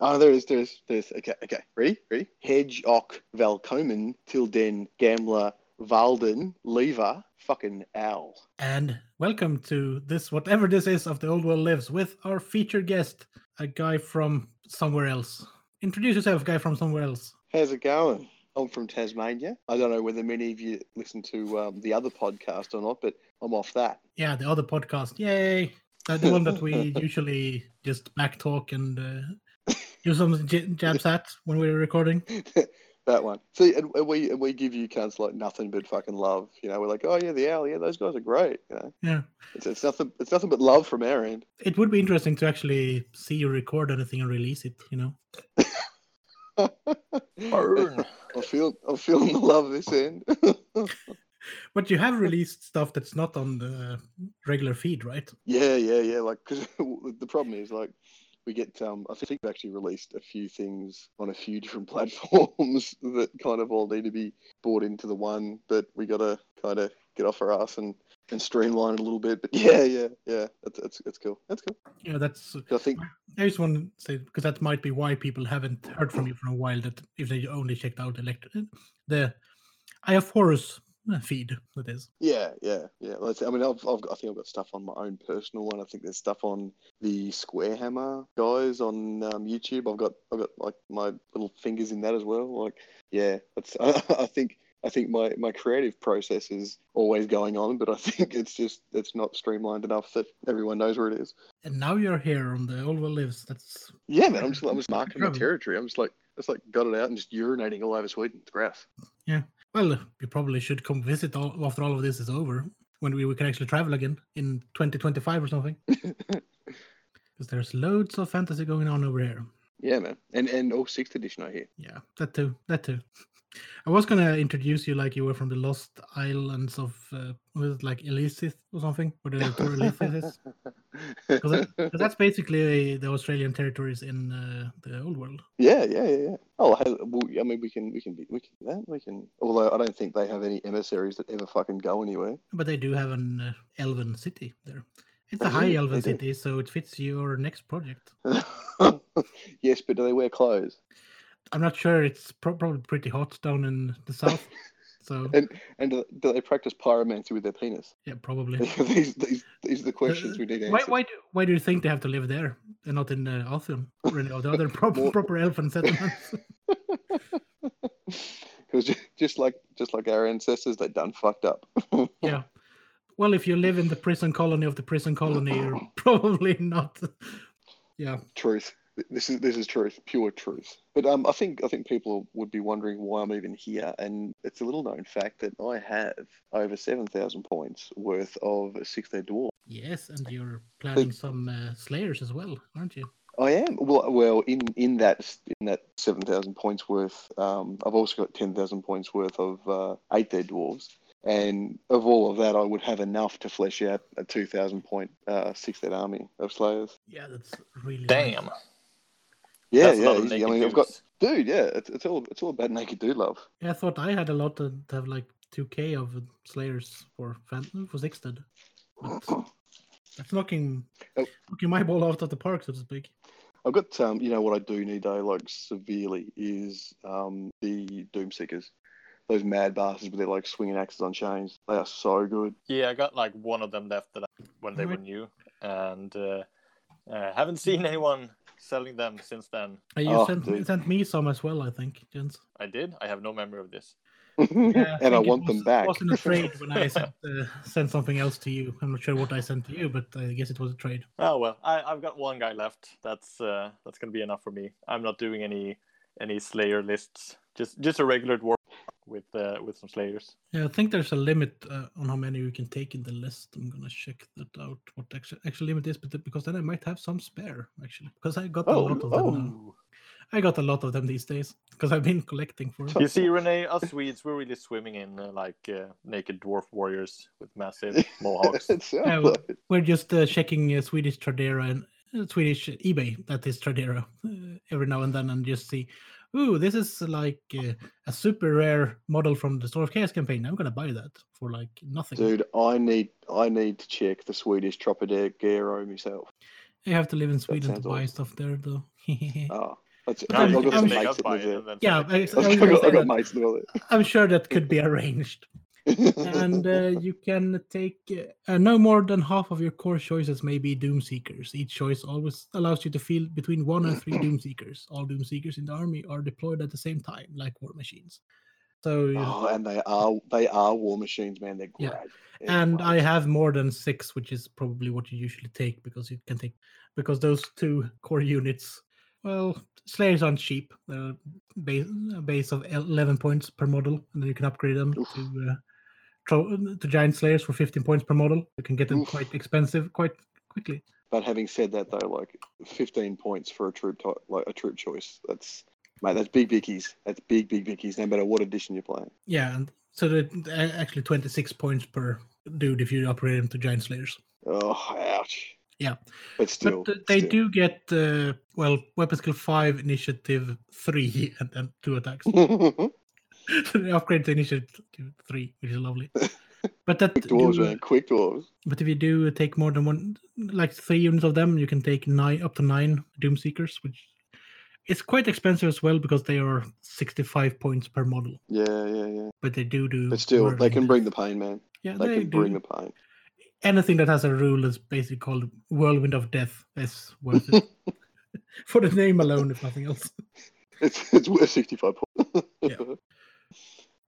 Oh, there is, there is, there is. Okay, okay. Ready? Ready? Hedge, Ock, Valcomen, Tilden, Gambler, Valden, Lever, fucking Owl. And welcome to this, whatever this is, of the Old World Lives with our featured guest, a guy from somewhere else. Introduce yourself, guy from somewhere else. How's it going? I'm from Tasmania. I don't know whether many of you listen to um, the other podcast or not, but I'm off that. Yeah, the other podcast. Yay! The, the one that we usually just back talk and uh, do some j- jabs at when we're recording. that one. See, and, and we and we give you cunts like nothing but fucking love. You know, we're like, oh yeah, the owl, yeah, those guys are great. You know, Yeah. it's, it's nothing, it's nothing but love from our end. It would be interesting to actually see you record anything and release it, you know? Burn. I feel, I'm feeling the love this end. But you have released stuff that's not on the regular feed, right? yeah, yeah, yeah. Like, because the problem is like. We get, um, I think we've actually released a few things on a few different platforms that kind of all need to be brought into the one, but we got to kind of get off our ass and, and streamline it a little bit. But yeah, yeah, yeah, that's, that's, that's cool. That's cool. Yeah, that's. I think I just want to say because that might be why people haven't heard from you for a while. That if they only checked out elect- the I have Horus feed, that is. Yeah, yeah, yeah. Let's, I mean, I've, I've, got- I think I've got stuff on my own personal one. I think there's stuff on the Square Hammer guys on um, YouTube. I've got, I've got like my little fingers in that as well. Like, yeah, that's. I, I think, I think my my creative process is always going on, but I think it's just it's not streamlined enough that everyone knows where it is. And now you're here on the Old World Lives. That's Yeah, man. I'm just, I'm just marking my territory. I'm just like, just like got it out and just urinating all over Sweden. It's gross. Well, you probably should come visit all, after all of this is over when we, we can actually travel again in 2025 or something. Because there's loads of fantasy going on over here. Yeah, man. And and all sixth edition I hear. Yeah, that too. That too. I was gonna introduce you like you were from the Lost Islands of uh, was it like Elysith or something, or the Elysith. Because that, 'cause that's basically the Australian territories in uh, the old world. Yeah, yeah, yeah. Oh, well, I mean, we can, we can, be, we can that. We can. Although I don't think they have any emissaries that ever fucking go anywhere. But they do have an uh, elven city there. It's a high elven city, so it fits your next project. yes, but do they wear clothes? I'm not sure. It's pro- probably pretty hot down in the south. So And and do, they practice pyromancy with their penis? yeah, probably. these, these, these are the questions Uh, we need Why, answered. why, do, why do you think they have to live there and not in uh, Ulthuan or any the other proper, More- proper elven settlements? Because just, just like just like our ancestors, they done fucked up. yeah. Well, if you live in the prison colony of the prison colony, you're probably not. Yeah. truth. This is this is truth, pure truth. But um, I think I think people would be wondering why I'm even here, and it's a little known fact that I have over seven thousand points worth of sixth ed dwarf. Yes, and you're planning some uh, slayers as well, aren't you? I am well. Well, in in that in that seven thousand points worth, um, I've also got ten thousand points worth of uh, eighth ed dwarves, and of all of that, I would have enough to flesh out a two thousand point uh, sixth ed army of slayers. Yeah, that's really nice. Damn. Yeah, That's a yeah. lot of easy. I mean, I've got dude. Yeah, it's, it's all it's all about naked dude love. Yeah, I thought I had a lot to to have like 2k of slayers for fan- for Sixted. That's knocking Oh. knocking my ball out of the park, so to speak. I've got um, you know what I do need though, like severely, is um the Doomseekers. Those mad bastards with their like swinging axes on chains. They are so good. Yeah, I got like one of them left that I, when they were new, and uh, uh, haven't seen anyone selling them since then. Uh, you Oh, sent, dude. sent me some as well, I think, Jens. I did. I have no memory of this. Yeah, and I think it want them back. It wasn't a trade when I sent, uh, sent something else to you. I'm not sure what I sent to you, but I guess it was a trade. Oh well, I, I've got one guy left. That's uh, that's gonna be enough for me. I'm not doing any any Slayer lists. Just just a regular dwarf with uh, with some Slayers. Yeah, I think there's a limit uh, on how many you can take in the list. I'm gonna check that out. What the actual actual limit is, but because then I might have some spare actually. Because I got a Oh, lot of them. now. I got a lot of them these days because I've been collecting for. You see, Rene, us Swedes, we're really swimming in uh, like uh, naked dwarf warriors with massive mohawks. It Yeah, well- like. We're just uh, checking uh, Swedish Tradera and uh, Swedish eBay, that is Tradera, uh, every now and then, and just see, ooh, this is like uh, a super rare model from the Storm of Chaos campaign. I'm gonna buy that for like nothing. Dude, I need I need to check the Swedish Tropidero myself. You have to live in Sweden to buy awesome. stuff there, though. Oh, I've I'm- I'm- make mates up that by live it there. and then Yeah, I- I I've gonna got, say I've got mates that live I'm sure that could be arranged. And uh, you can take uh, no more than half of your core choices may be doom seekers each choice always allows you to field between one and three doom seekers all doom seekers in the army are deployed at the same time like war machines so oh, and they are they are war machines, man. They're great. Yeah. And i have more than six which is probably what you usually take because you can take because those two core units well slayers aren't cheap they're base, a base of 11 points per model and then you can upgrade them Oof. to uh, to giant slayers for 15 points per model you can get them Oof. quite expensive quite quickly But having said that, though, like 15 points for a troop type, like a troop choice, that's mate, that's big bickies. That's big, big bickies. No matter what edition you're playing. yeah and so that actually 26 points per dude if you operate them to giant slayers Oh, ouch. Yeah. But still, but they still. do get uh, well weapon skill 5 initiative 3 and then two attacks so they upgrade to initiative three, which is lovely. But that quick dwarves, do- man. Quick dwarves. but if you do take more than one, like three units of them, you can take nine up to nine Doom Seekers, which is quite expensive as well because they are sixty-five points per model. Yeah, yeah, yeah. But they do do. But still, they can bring the pain, man. Yeah, They, they, can do. bring the pain. Anything that has a rule is basically called Whirlwind of Death. Is worth it for the name alone, if nothing else. It's it's worth 65 points. Yeah.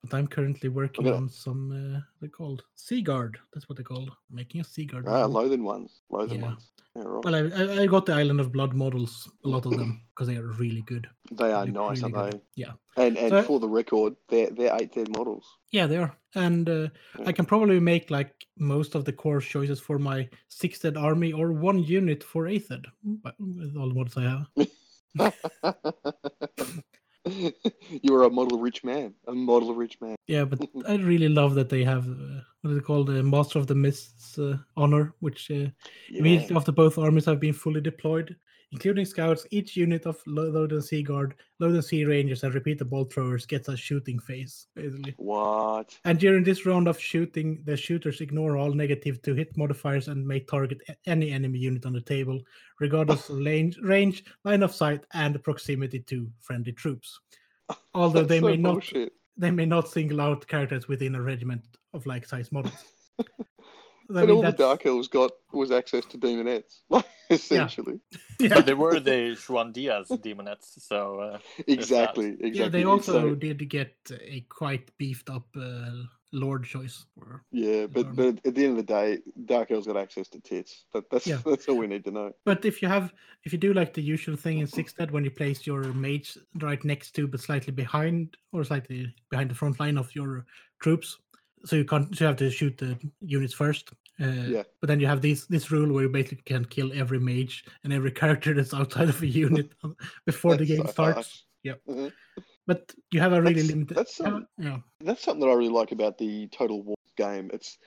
But I'm currently working Okay. on some. Uh, they're called Sea Guard. That's what they're called. Making a Sea Guard. ah, Lothern ones. Lothern Yeah. ones. Yeah, right. Well, I, I, got the Island of Blood models, a lot of them, because they are really good. they are they look nice, really aren't good. they? Yeah. And and So- for the record, they're they're eight dead models. Yeah, they are. And uh, Yeah. I can probably make like most of the core choices for my sixth ed army or one unit for eighth ed with all the models I have. you are a model rich man. A model rich man. Yeah, but I really love that they have uh, what is it called, the Master of the Mists uh, honor, which uh, immediately after both armies have been fully deployed, including scouts, each unit of Lo- Lothern Sea Guard, Lothern Sea Rangers, and repeat the bolt throwers gets a shooting phase, basically. What? And during this round of shooting, the shooters ignore all negative to hit modifiers and may target any enemy unit on the table, regardless of range, range, line of sight, and proximity to friendly troops. Although they so may not, bullshit. they may not single out characters within a regiment of like size models. I But mean, all the Dark Elves got was access to demonettes, like, essentially. yeah, But they were the Juan Diaz demonettes, so uh, Exactly, exactly. yeah, they also So- did get a quite beefed up uh, lord choice. For, yeah, but but at the end of the day, Dark Elves got access to tits. That, that's Yeah. that's all we need to know. But if you have, if you do like the usual thing in sixth ed, when you place your mage right next to, but slightly behind, or slightly behind the front line of your troops, so you can't, so you have to shoot the units first. Uh, Yeah. But then you have this this rule where you basically can kill every mage and every character that's outside of a unit before the game so starts. harsh. Yep. Mhm. But you have a really That's- limited. that's some- yeah. That's something that I really like about the Total War game. It's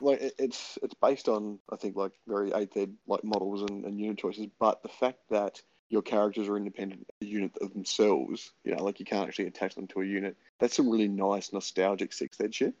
like it's it's based on I think like very eighth ed like models and, and unit choices, but the fact that your characters are independent unit of themselves, you know, like you can't actually attach them to a unit. That's some really nice nostalgic sixth ed shit.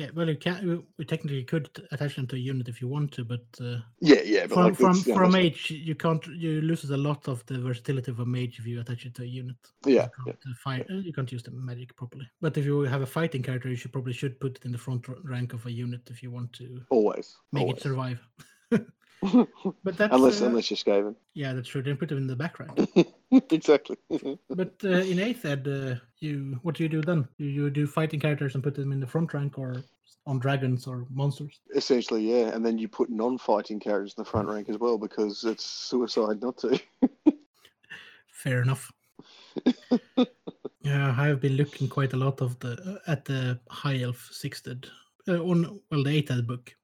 Yeah, well, you can. We, technically could attach them to a unit if you want to, but uh, Yeah, yeah, but from like from you a mage, you can't. You loses a lot of the versatility of a mage if you attach it to a unit. yeah, you can't, uh, fight, uh, you can't use the magic properly. But if you have a fighting character, you should probably should put it in the front rank of a unit if you want to always, make always. it survive. But that's unless uh, unless you're Skaven. yeah, that's true. Then put them in the background. exactly. but uh, in ed, uh, you what do you do then? You, you do fighting characters and put them in the front rank or on dragons or monsters. Essentially, yeah, and then you put non-fighting characters in the front rank as well because it's suicide not to. Fair enough. yeah, I have been looking quite a lot of the at the high elf sixth ed, uh, on well the eighth ed book,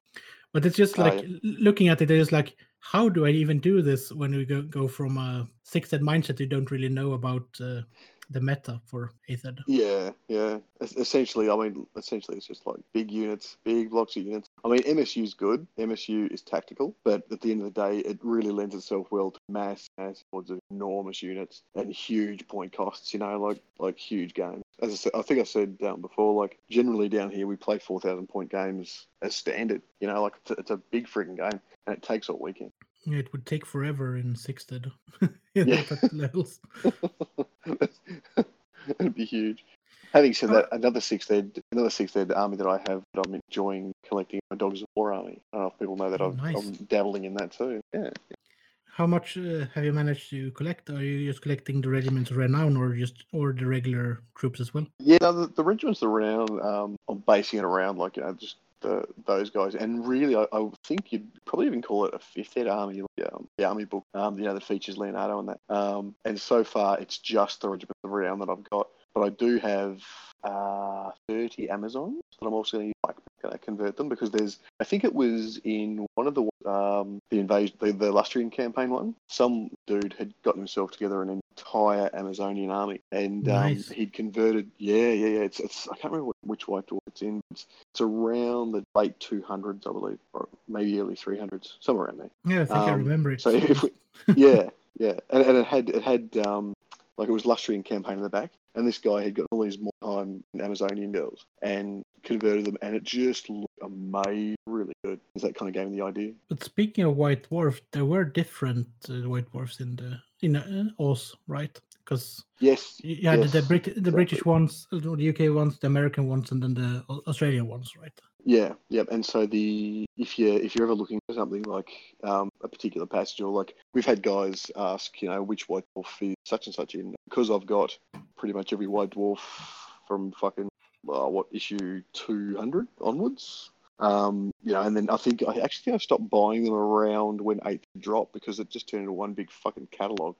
but it's just like looking at it. It's like how do I even do this when we go go from a sixth mindset you don't really know about uh, the meta for eighth ed. Yeah, yeah. Es- Essentially, I mean, essentially, it's just like big units, big blocks of units. I mean, MSU is good. MSU is tactical, but at the end of the day, it really lends itself well to mass, mass hordes of enormous units and huge point costs. You know, like like huge games. As I said, I think I said um, before, like generally down here we play four thousand point games as standard. You know, like it's a, it's a big freaking game, and it takes all weekend. It would take forever in Sixted. Yeah. levels. It'd be huge. Having said Uh, that, another six dead, another six dead army that I have that I'm enjoying collecting my Dogs of War army. I don't know if people know that Oh, I'm, nice. I'm dabbling in that too. Yeah. How much uh, have you managed to collect? Are you just collecting the regiments renown, or just or the regular troops as well? Yeah, no, the, the regiments around, um, I'm basing it around like you know just the those guys, and really, I, I think you'd probably even call it a fifth head army, um, the army book, um, you know, that features Leonardo and that. Um, and so far, it's just the regiments of renown that I've got, but I do have uh 30 Amazons that I'm also going to gonna convert them because there's, I think it was in one of the um the invasion, the, the Lustrian campaign one. Some dude had gotten himself together an entire Amazonian army, and um, he'd converted. Yeah, yeah, yeah. It's, it's I can't remember which white dwarf it's in. It's, it's around the late 200s, I believe, or maybe early 300s, somewhere around there. Yeah, I think I Um, remember it. So if we, yeah, yeah, and, and it had it had um like it was Lustrian campaign in the back, and this guy had got all these more time Amazonian girls and converted them, and it just looked amazing, really good. Is that kind of gave me the idea? But speaking of White Dwarf, there were different uh, White Dwarfs in the in uh, Oz, right? Because Yes. yeah, yes, the Brit- the exactly. British ones, uh, the UK ones, the American ones, and then the Australian ones, right? Yeah, yeah, and so the if you if you're ever looking for something like um, a particular passage or like we've had guys ask, you know, which white dwarf is such and such in because I've got pretty much every white dwarf from fucking uh, what issue two hundred onwards. Um, you know, and then I think I actually think I stopped buying them around when eighth dropped because it just turned into one big fucking catalog.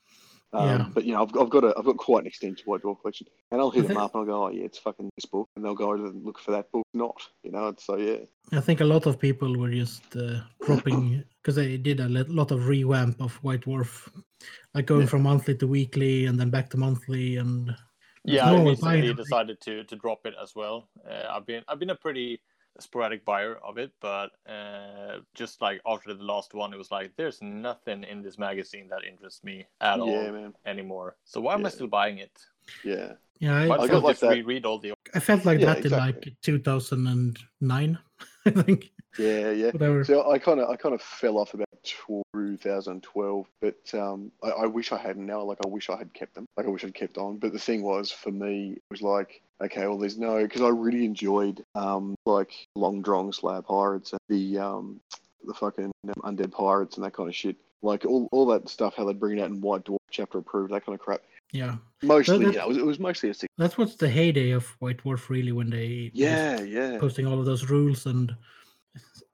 Um, Yeah. But you know, I've, I've got a I've got quite an extensive white dwarf collection, and I'll hit I them think- up and I'll go, oh yeah, it's fucking this book, and they'll go and look for that book, not you know. and So yeah, I think a lot of people were just uh, dropping because they did a lot of revamp of White Dwarf, like going Yeah. from monthly to weekly and then back to monthly. And Yeah, no I recently buying decided to to drop it as well. Uh, I've been I've been a pretty sporadic buyer of it, but uh, just like after the last one, it was like there's nothing in this magazine that interests me at yeah, all man, anymore. So why am I still buying it? yeah. yeah, I, Might I as got like that- reread all the. I felt like Yeah, that in like 2009, I think. Yeah, yeah. Whatever. So I kind of I kind of fell off about 2012, but um, I, I wish I hadn't now. Like I wish I had kept them. Like I wish I'd kept on. But the thing was, for me, it was like, okay, well, there's no because I really enjoyed um like Long Drong Slayer Pirates and the um the fucking um, Undead Pirates and that kind of shit. Like all, all that stuff, how they'd bring it out in White Dwarf chapter approved, that kind of crap. Yeah, Mostly, that- yeah, it was, it was mostly a six. that's what's the heyday of White Dwarf, really, when they Yeah, yeah, posting all of those rules and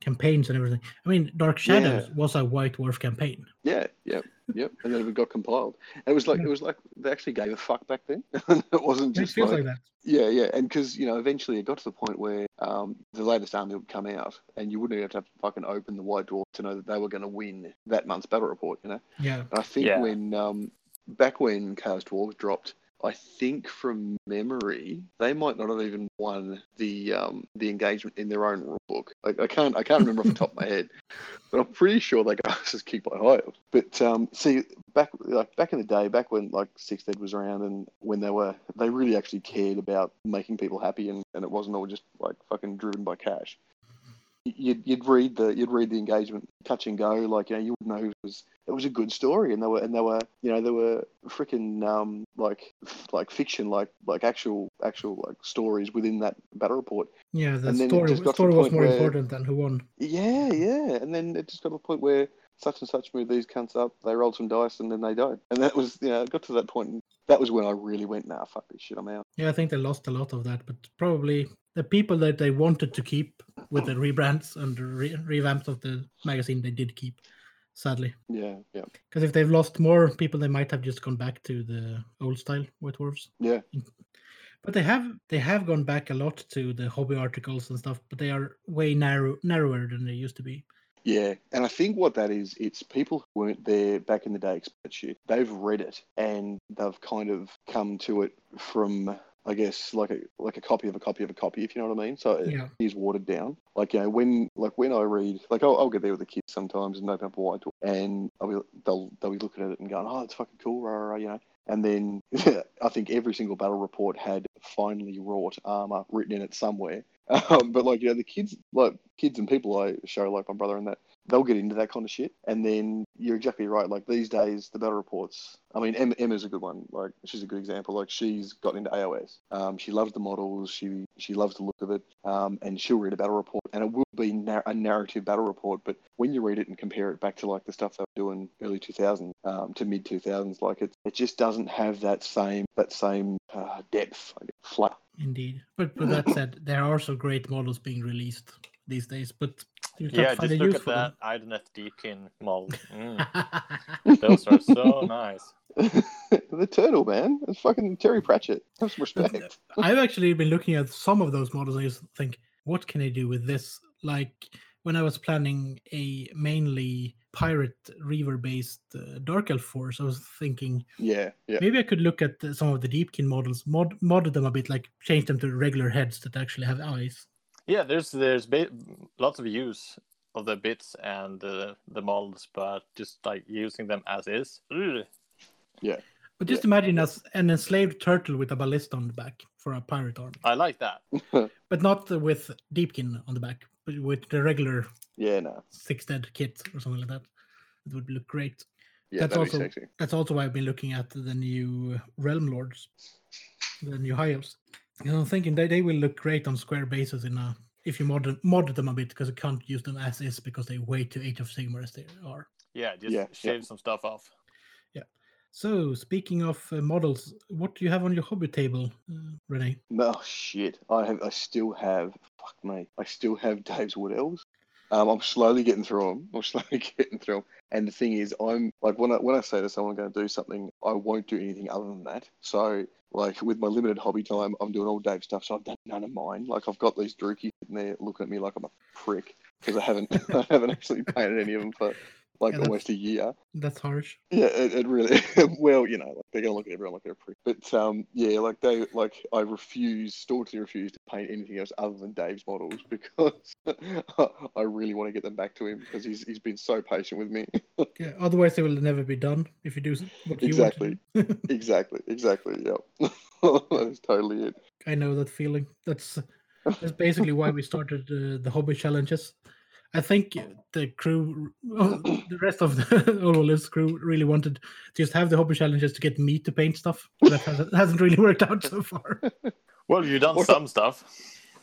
campaigns and everything. I mean, Dark Shadows Yeah. was a White Dwarf campaign. Yeah, yeah, yeah. And then it got compiled. And it was like Yeah. it was like they actually gave a fuck back then. it wasn't It just feels like, like that. yeah, yeah. And because you know eventually it got to the point where um, the latest army would come out, and you wouldn't even have to, have to fucking open the white dwarf to know that they were going to win that month's battle report. You know. Yeah, And I think Yeah. when um, back when Chaos Dwarves dropped, I think from memory they might not have even won the um, the engagement in their own rule book. Like, I can't I can't remember off the top of my head, but I'm pretty sure they got just kicked by Ohio. But um, see back like back in the day, back when like Sixth Ed was around, and when they were they really actually cared about making people happy, and, and it wasn't all just like fucking driven by cash. You'd, you'd read the you'd read the engagement touch and go like you know you wouldn't know it was it was a good story and they were and they were you know there were freaking um like like fiction like like actual actual like stories within that battle report yeah. The And then it story, just got the story was more where- important than who won. yeah yeah and then it just got to the point where such and such moved these cunts up they rolled some dice and then they died and that was you know it got to that point and that was when I really went nah fuck this shit I'm out Yeah, I think they lost a lot of that, but probably the people that they wanted to keep with the rebrands and re- revamps of the magazine, they did keep. Sadly, yeah yeah because if they've lost more people, they might have just gone back to the old style White Dwarfs. yeah But they have they have gone back a lot to the hobby articles and stuff, but they are way narrow narrower than they used to be. Yeah, and I think what that is, it's people who weren't there back in the day expert shit. They've read it and they've kind of come to it from, I guess, like a like a copy of a copy of a copy, if you know what I mean. So it Yeah. is watered down. Like you know, when like when I read, like I'll, I'll get there with the kids sometimes and open up a white door, and I'll be they'll they'll be looking at it and going, oh, it's fucking cool, rah, rah, rah, you know. And then I think every single battle report had finely wrought armor written in it somewhere. Um, but like you know, the kids, like kids and people I show, like my brother and that, they'll get into that kind of shit. And then you're exactly right. Like these days, the battle reports. I mean, Emma, Emma's a good one. Like she's a good example. Like she's got into AOS. Um, she loves the models. She she loves the look of it. Um, and she'll read a battle report, and it will be nar- a narrative battle report. But when you read it and compare it back to like the stuff they were doing early 2000s um, to mid 2000s, like it it just doesn't have that same that same uh, depth, guess, flair. Indeed. But with that said, there are also great models being released these days, but Yeah, find just a look use at for that Idoneth Deepkin mold. Mm, those are so nice. the turtle, man. It's fucking Terry Pratchett. Have some respect. I've actually been looking at some of those models and I just think, what can I do with this? Like when I was planning a mainly pirate reaver based uh, dark elf force, I was thinking Yeah, yeah. maybe I could look at the- some of the deepkin models, mod mod them a bit, like change them to regular heads that actually have eyes. Yeah, there's there's ba- lots of use of the bits and the the molds, but just like using them as is. ugh. But just imagine us an enslaved turtle with a ballista on the back for a pirate army, I like that. but not with deepkin on the back, but with the regular Yeah, no. six dead kit or something like that. It would look great. Yeah, That's also- sexy. That's also why I've been looking at the new Realm Lords, the new high elves. You know, I'm thinking they, they will look great on square bases in a if you mod mod them a bit because you can't use them as is because they way too Age of Sigmar as they are. Yeah, just Yeah, yeah. shave some stuff off. Yeah. So speaking of uh, models, what do you have on your hobby table, uh, Rene? No shit. I have. I still have. Fuck me. I still have Dave's Wood Elves. Um, I'm slowly getting through them. I'm slowly getting through them. And the thing is, I'm like when I when I say to someone I'm going to do something, I won't do anything other than that. So like with my limited hobby time, I'm doing all Dave stuff. So I've done none of mine. Like I've got these drookies sitting there looking at me like I'm a prick because I haven't I haven't actually painted any of them for like Yeah, almost a year. That's harsh. Yeah, it, it really. well, you know, like they're gonna look at everyone like they're a prick. But um, yeah, like they, like I refuse, staunchly refuse to paint anything else other than Dave's models because I really want to get them back to him because he's he's been so patient with me. Yeah, otherwise they will never be done if you do what you Exactly. want do. exactly, exactly. Yep, that's totally it. I know that feeling. That's that's basically why we started uh, the hobby challenges. I think the crew, oh, the rest of the Olive's crew, really wanted to just have the hobby challenges to get me to paint stuff. But that hasn't, hasn't really worked out so far. Well, you've done Or- some stuff.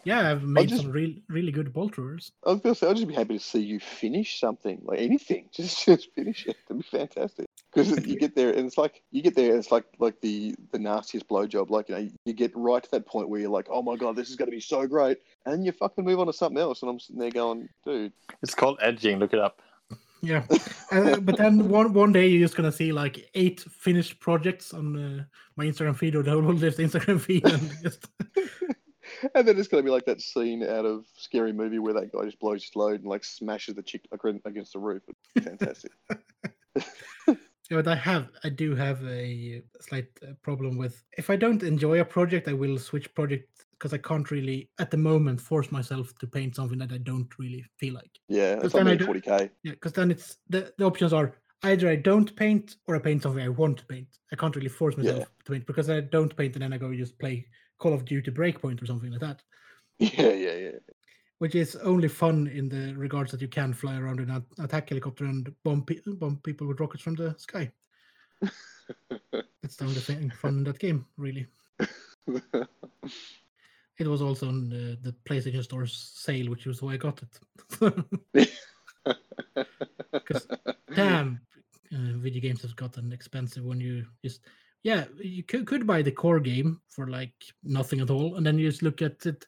Yeah, I've made just- some real, really good bolt throwers. I was gonna say I'd just be happy to see you finish something, like anything. Just just finish it. That'd be fantastic. Because you get there and it's like you get there and it's like like the the nastiest blowjob. Like you know you get right to that point where you're like, oh my god, this is gonna be so great, and then you fucking move on to something else, and I'm sitting there going, dude, It's called edging. Look it up. Yeah, uh, but then one one day you're just gonna see like eight finished projects on uh, my Instagram feed or the whole lift Instagram feed, and just and then it's gonna be like that scene out of Scary Movie where that guy just blows his load and like smashes the chick ag- against the roof. It's fantastic. Yeah, but I have, I do have a slight uh, problem with if I don't enjoy a project, I will switch project because I can't really, at the moment, force myself to paint something that I don't really feel like. Yeah, it's like then I me do- 40k. Yeah, because then it's the, the options are either I don't paint or I paint something I want to paint. I can't really force myself Yeah. to paint because I don't paint and then I go just play Call of Duty Breakpoint or something like that, Yeah, yeah, yeah. which is only fun in the regards that you can fly around in an attack helicopter and bomb, pe- bomb people with rockets from the sky. That's the only thing fun in that game, really. It was also on the, the PlayStation Store's sale, which was why I got it. Because damn, uh, video games have gotten expensive when you just yeah you could, could buy the core game for like nothing at all, and then you just look at it.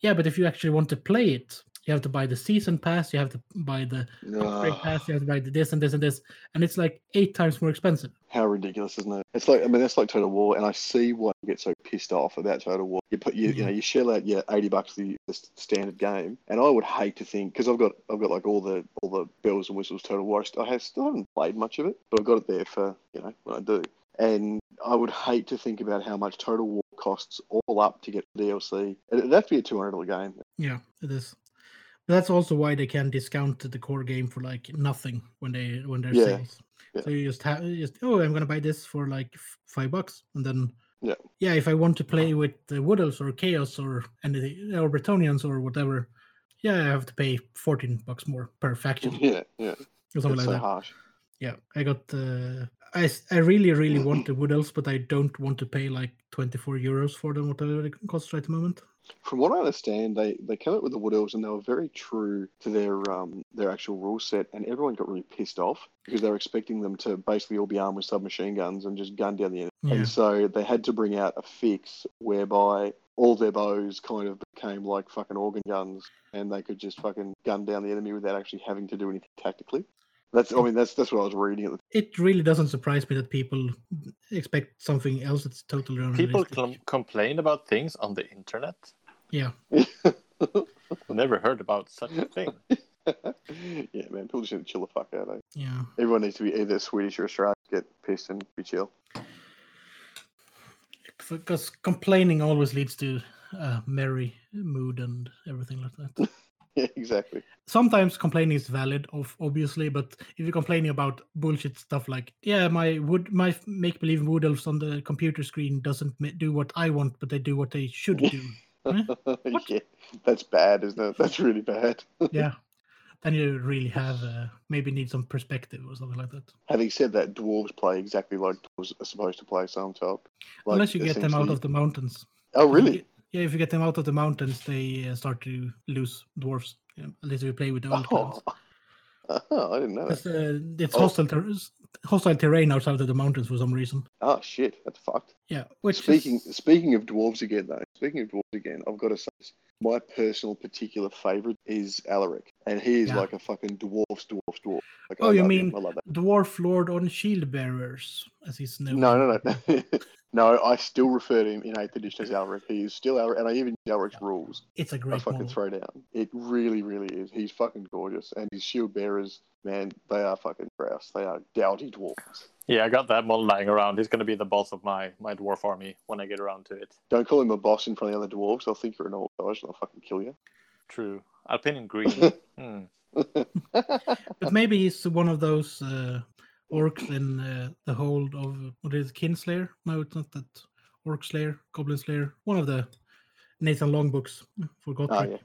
Yeah, but if you actually want to play it, you have to buy the season pass, you have to buy the upgrade Ah, pass, you have to buy the this and this and this, and it's like eight times more expensive. how ridiculous, isn't it? It's like I mean that's like Total War, and I see why you get so pissed off about Total War. You put you, you know you shell out your eighty bucks the, the standard game, and I would hate to think because I've got I've got like all the all the bells and whistles Total War. I st- I have still haven't played much of it, but I've got it there for you know when I do. And I would hate to think about how much Total War costs all up to get DLC. To be a two hundred dollar game. Yeah, it is. But that's also why they can discount the core game for like nothing when they when they're Yeah, sales. yeah. So you just have just oh I'm gonna buy this for like f- five bucks and then Yeah. yeah if I want to play with the Wood Elves or Chaos or anything or Bretonnians or whatever yeah, I have to pay 14 bucks more per faction Yeah, yeah. or something It's like so that. harsh. Yeah, I got. Uh, I I really really want the wood elves, but I don't want to pay like 24 euros for them, whatever they cost right at the moment. From what I understand, they, they came up with the Wood Elves and they were very true to their um their actual rule set, and everyone got really pissed off because they were expecting them to basically all be armed with submachine guns and just gun down the enemy. Yeah. And so they had to bring out a fix whereby all their bows kind of became like fucking organ guns, and they could just fucking gun down the enemy without actually having to do anything tactically. That's I mean that's that's what I was reading at It really doesn't surprise me that people expect something else that's totally unrealistic. People com- complain about things on the internet. yeah, never heard about such a thing. yeah, man, people just need to chill the fuck out. Eh? yeah. Everyone needs to be either Swedish or Australian, get pissed and be chill. Because complaining always leads to a merry mood and everything like that. Yeah, exactly. Sometimes complaining is valid, of obviously, but if you're complaining about bullshit stuff like, yeah, my wood, my make believe wood elves on the computer screen doesn't do what I want, but they do what they should do. Eh? yeah, that's bad, isn't it? That's really bad. yeah, then you really have uh, maybe need some perspective or something like that. Having said that, dwarves play exactly like dwarves are supposed to play. So I'm told. Like, Unless you get them out of the mountains. Oh, really? Yeah, if you get them out of the mountains, they uh, start to lose dwarfs. Yeah, at least if you play with the old. Oh, oh, I didn't know that. 'Cause, uh, it's Oh. hostile, ter- hostile terrain outside of the mountains for some reason. Oh shit, that's fucked. Yeah, which Speaking is, speaking of dwarves again, though. Speaking of dwarves again, I've got to say, this. my personal particular favorite is Alaric, and he is Yeah. like a fucking dwarf's dwarf dwarf. Like, Oh, I you mean him. I love that. dwarf lord on shield bearers, as he's known. No, no, no, no. I still refer to him in eighth edition as Alaric. He is still Alaric, and I even use Alaric's rules. It's a great fucking model. throw down. It really, really is. He's fucking gorgeous, and his shield bearers, man, they are fucking grouse. They are doughty dwarves. Yeah, I got that model lying around. He's going to be the boss of my, my dwarf army when I get around to it. Don't call him a boss in front of the other dwarves. They'll think you're an old dodge, and they'll fucking kill you. True. I'll pin in green. hmm. But maybe he's one of those uh, orcs in uh, the hold of what is Kinslayer? No, it's not that. Orc Slayer, Goblin Slayer, one of the Nathan Long books for Oh yeah.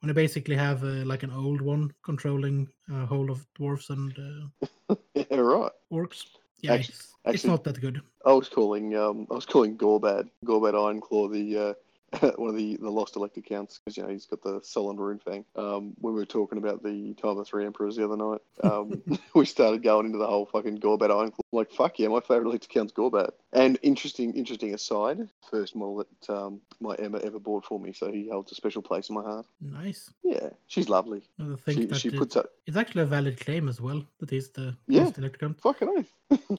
When they basically have uh, like an old one controlling a whole of dwarves and uh, yeah, right. orcs. Yeah, Actu- it's, it's not that good. I was calling um I was calling Gorbad Gorbad Ironclaw the uh one of the the lost elected counts because you know he's got the Solland rune thing. Um, when we were talking about the time of the three emperors the other night, um, we started going into the whole fucking Gorbad Ironclaw. Like fuck yeah, my favorite elected count's Gorbad. And interesting interesting aside, first model that um my Emma ever bought for me, so he holds a special place in my heart. Nice. Yeah, she's lovely. I think She that she it- puts up it's actually a valid claim as well. that he's the Yeah. most electric count. fucking oath.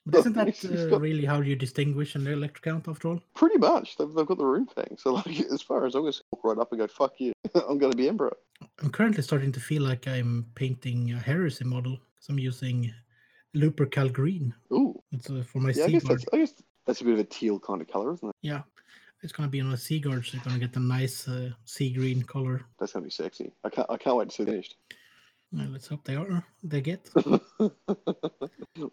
But isn't that uh, got- really how you distinguish an electric count after all? Pretty much. They've, they've got the room thing. So, like, as far as I'm going to walk right up and go, fuck you, I'm going to be Emperor. I'm currently starting to feel like I'm painting a heresy model. So I'm using Lupercal Green. Ooh. It's uh, for my Yeah, I guess, I guess that's a bit of a teal kind of colour, isn't it? Yeah, it's gonna be on a Seaguard, so you're gonna get the nice uh, sea green color. That's going to be sexy. I can't, I can't wait to see it finished. Well, let's hope they are. They get.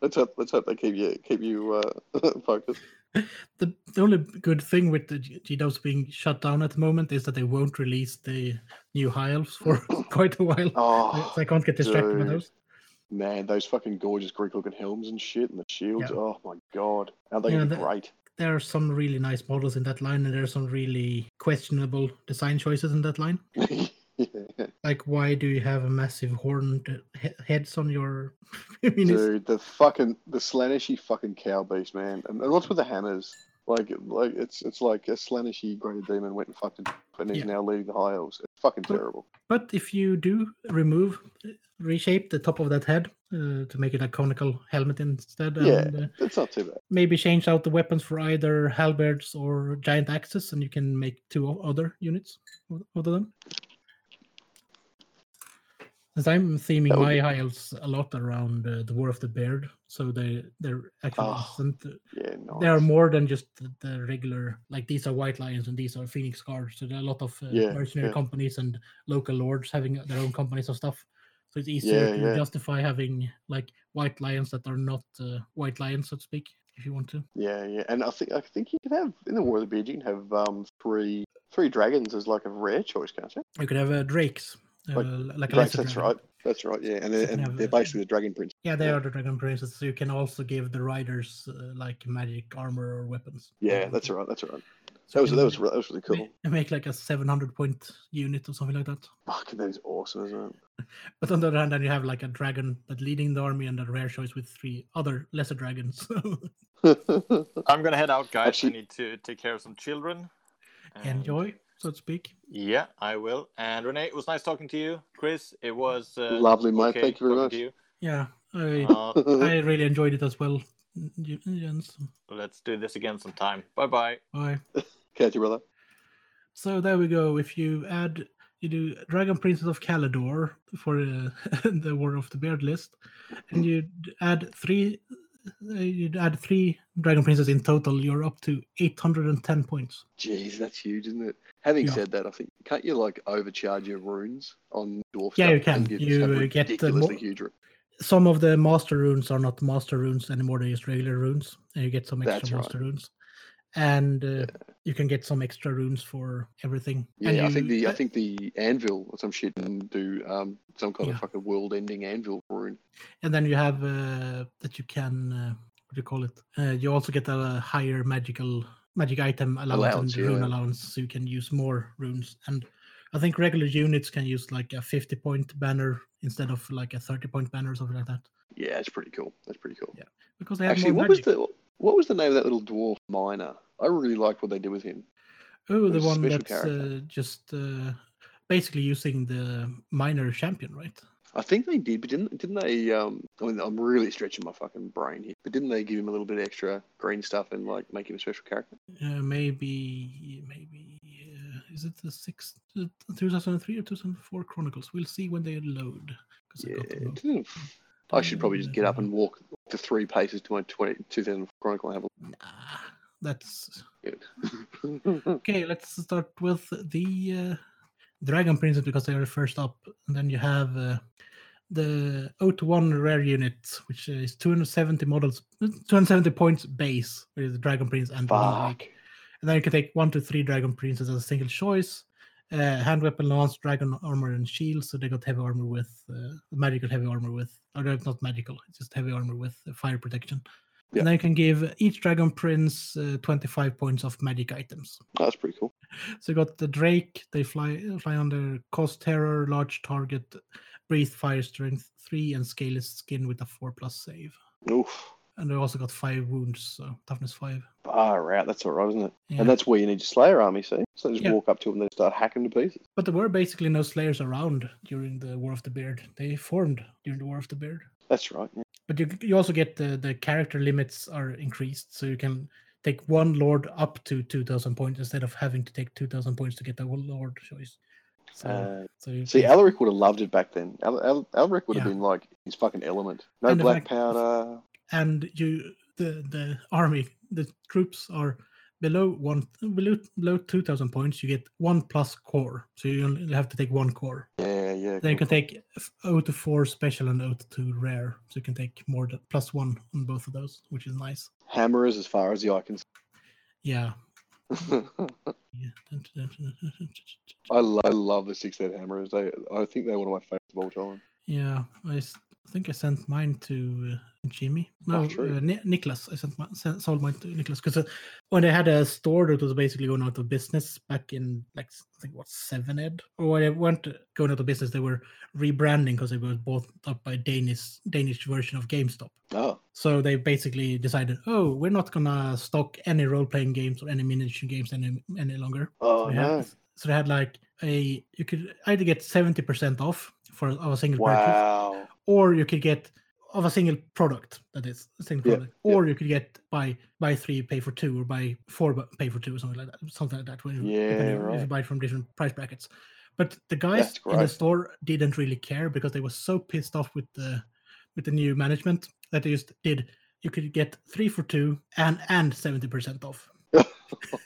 let's hope let's hope they keep you keep you uh, focused. The, the only good thing with the G- GDOs being shut down at the moment is that they won't release the new high elves for quite a while. Oh so I can't get distracted by dude. those. Man, those fucking gorgeous Greek looking helms and shit and the shields. Yeah. Oh my god, are they Yeah, the- great? There are some really nice models in that line, and there are some really questionable design choices in that line. yeah. Like, why do you have a massive horned he- heads on your? Dude, the fucking the Slaaneshi fucking cow beast, man. And, and what's with the hammers? Like, like it's it's like a Slaaneshi graded demon went and fucked it, and he's Yeah. now leading the high elves. It's fucking Well, terrible. But if you do remove, reshape the top of that head uh, to make it a conical helmet instead, Yeah. and uh, It's not too bad. maybe change out the weapons for either halberds or giant axes, and you can make two other units o- out of them. As I'm theming my elves a lot around uh, the War of the Beard, so they they're actually Oh, Yeah, nice. they are more than just the, regular like these are white lions and these are phoenix guards so there are a lot of uh, Yeah, mercenary yeah. companies and local lords having their own companies and stuff so it's easier Yeah, to yeah. justify having like white lions that are not uh, white lions so to speak if you want to Yeah, yeah, and I think I think you can have in the War of the Beard, you can have um three three dragons as like a rare choice, can't you? you could have uh, drakes uh, Like like Drakes, that's dragon. right. That's right. Yeah, and, they're, and have they're basically the Dragon Prince. Yeah, they Yeah. are the dragon princes. So you can also give the riders uh, like magic armor or weapons. Yeah, that's right. That's right. So That was that was that was really cool. ma- Make like a 700 point unit or something like that. Fuck, that is awesome, isn't it? But on the other hand, then you have like a dragon that leading the army and a rare choice with three other lesser dragons. I'm gonna head out, guys. Actually- I need to take care of some children. And- Enjoy, so to speak. Yeah, I will. And Rene, it was nice talking to you. Chris, it was uh, Lovely, mate. okay Thank you very talking much. you. Yeah, I, Uh, I really enjoyed it as well. J- Jens. let's do this again sometime. Bye bye. Bye. Catch you, brother. So there we go. If you add, you do Dragon Princes of Caledor for uh, the War of the Beard list, and you add three, uh, you'd add three Dragon Princes in total. You're up to 810 points. Jeez, that's huge, isn't it? Having Yeah. said that, I think can't you like overcharge your runes on dwarf Yeah, stuff you can. and You, have get, uh, ridiculously more- huge. Some of the master runes are not master runes anymore. They're just regular runes, and you get some extra That's right. master runes. And uh, you can get some extra runes for everything. Yeah, and I think you- the I uh, think the anvil or some shit can do um some kind Yeah. of fucking world-ending anvil rune. and then you have uh, that you can uh, what do you call it uh, you also get a higher magical magic item allowance, Allowance, and rune allowance so you can use more runes and i think regular units can use like a 50 point banner instead of like a 30 point banner or something like that Yeah, it's pretty cool. That's pretty cool. Yeah, because they have Actually, what was the what was the name of that little dwarf miner? I really liked what they did with him. oh the one that's uh, just uh, basically using the miner champion right I think they did, but didn't didn't they? Um, I mean, I'm really stretching my fucking brain here, but didn't they give him a little bit extra green stuff and like make him a special character? uh, maybe maybe is it the sixth uh, 2003 or 2004 chronicles we'll see when they load. I Yeah, got them up. didn't- I should probably just get up and walk the three paces to my 20, 2000 Chronicle and have Nah, that's a okay. Let's start with the uh, Dragon Princes because they are first up, and then you have uh, the 0 to 1 rare unit, which is 270 models, 270 points base with the Dragon Prince and Fuck. And then you can take one to three Dragon Princes as a single choice. Uh, hand weapon, lance, dragon armor, and shield. So they got heavy armor with uh, magical heavy armor with, or not magical, it's just heavy armor with uh, fire protection. Yeah. And then you can give each Dragon Prince uh, 25 points of magic items. That's pretty cool. So you got the Drake, they fly fly under cost terror, large target, breathe fire strength three, and scaleless skin with a four plus save. Oof. And they also got five wounds, so toughness five. Far out. That's all right, isn't it? Yeah. And that's where you need your Slayer army, see? So just Yeah. walk up to them and they start hacking to pieces. But there were basically no slayers around during the War of the Beard. They formed during the War of the Beard. That's right. Yeah. But you you also get the the character limits are increased, so you can take one lord up to two thousand points instead of having to take two thousand points to get a lord choice. So, Uh, so see, Alaric would have loved it back then. Al- Al- Alaric would have been like his fucking element. No And black fact- powder. And you the the army the troops are below one below below two thousand points. You get one plus core, so you only have to take one core. Yeah, yeah. Then you can take f- O to four special and O to two rare, so you can take more than plus one on both of those, which is nice. cool. Hammerers as far as the eye can Yeah. yeah. I, lo- I love the six head hammerers. They, I think they're one of my favorites of all time. Yeah, I s- think I sent mine to uh, Jimmy. No, true. uh, Ni- Nicholas. I sent, my, sent sold mine to Nicholas because uh, when they had a store that was basically going out of business back in like I think what seven ed or when they weren't going out of business, they were rebranding because they were bought up by Danish Danish version of GameStop. Oh, So they basically decided, oh, we're not gonna stock any role playing games or any miniature games any any longer. oh We no. had, so they had like a you could either get seventy percent off for of a single purchase, Wow. Or you could get of a single product that is a single Yeah, product, yeah. or you could get buy buy three pay for two, or buy four pay for two, or something like that, something like that. When you, Yeah, on if you buy it from different price brackets. But the guys in the store didn't really care because they were so pissed off with the with the new management that they just did. You could get three for two and and seventy percent off.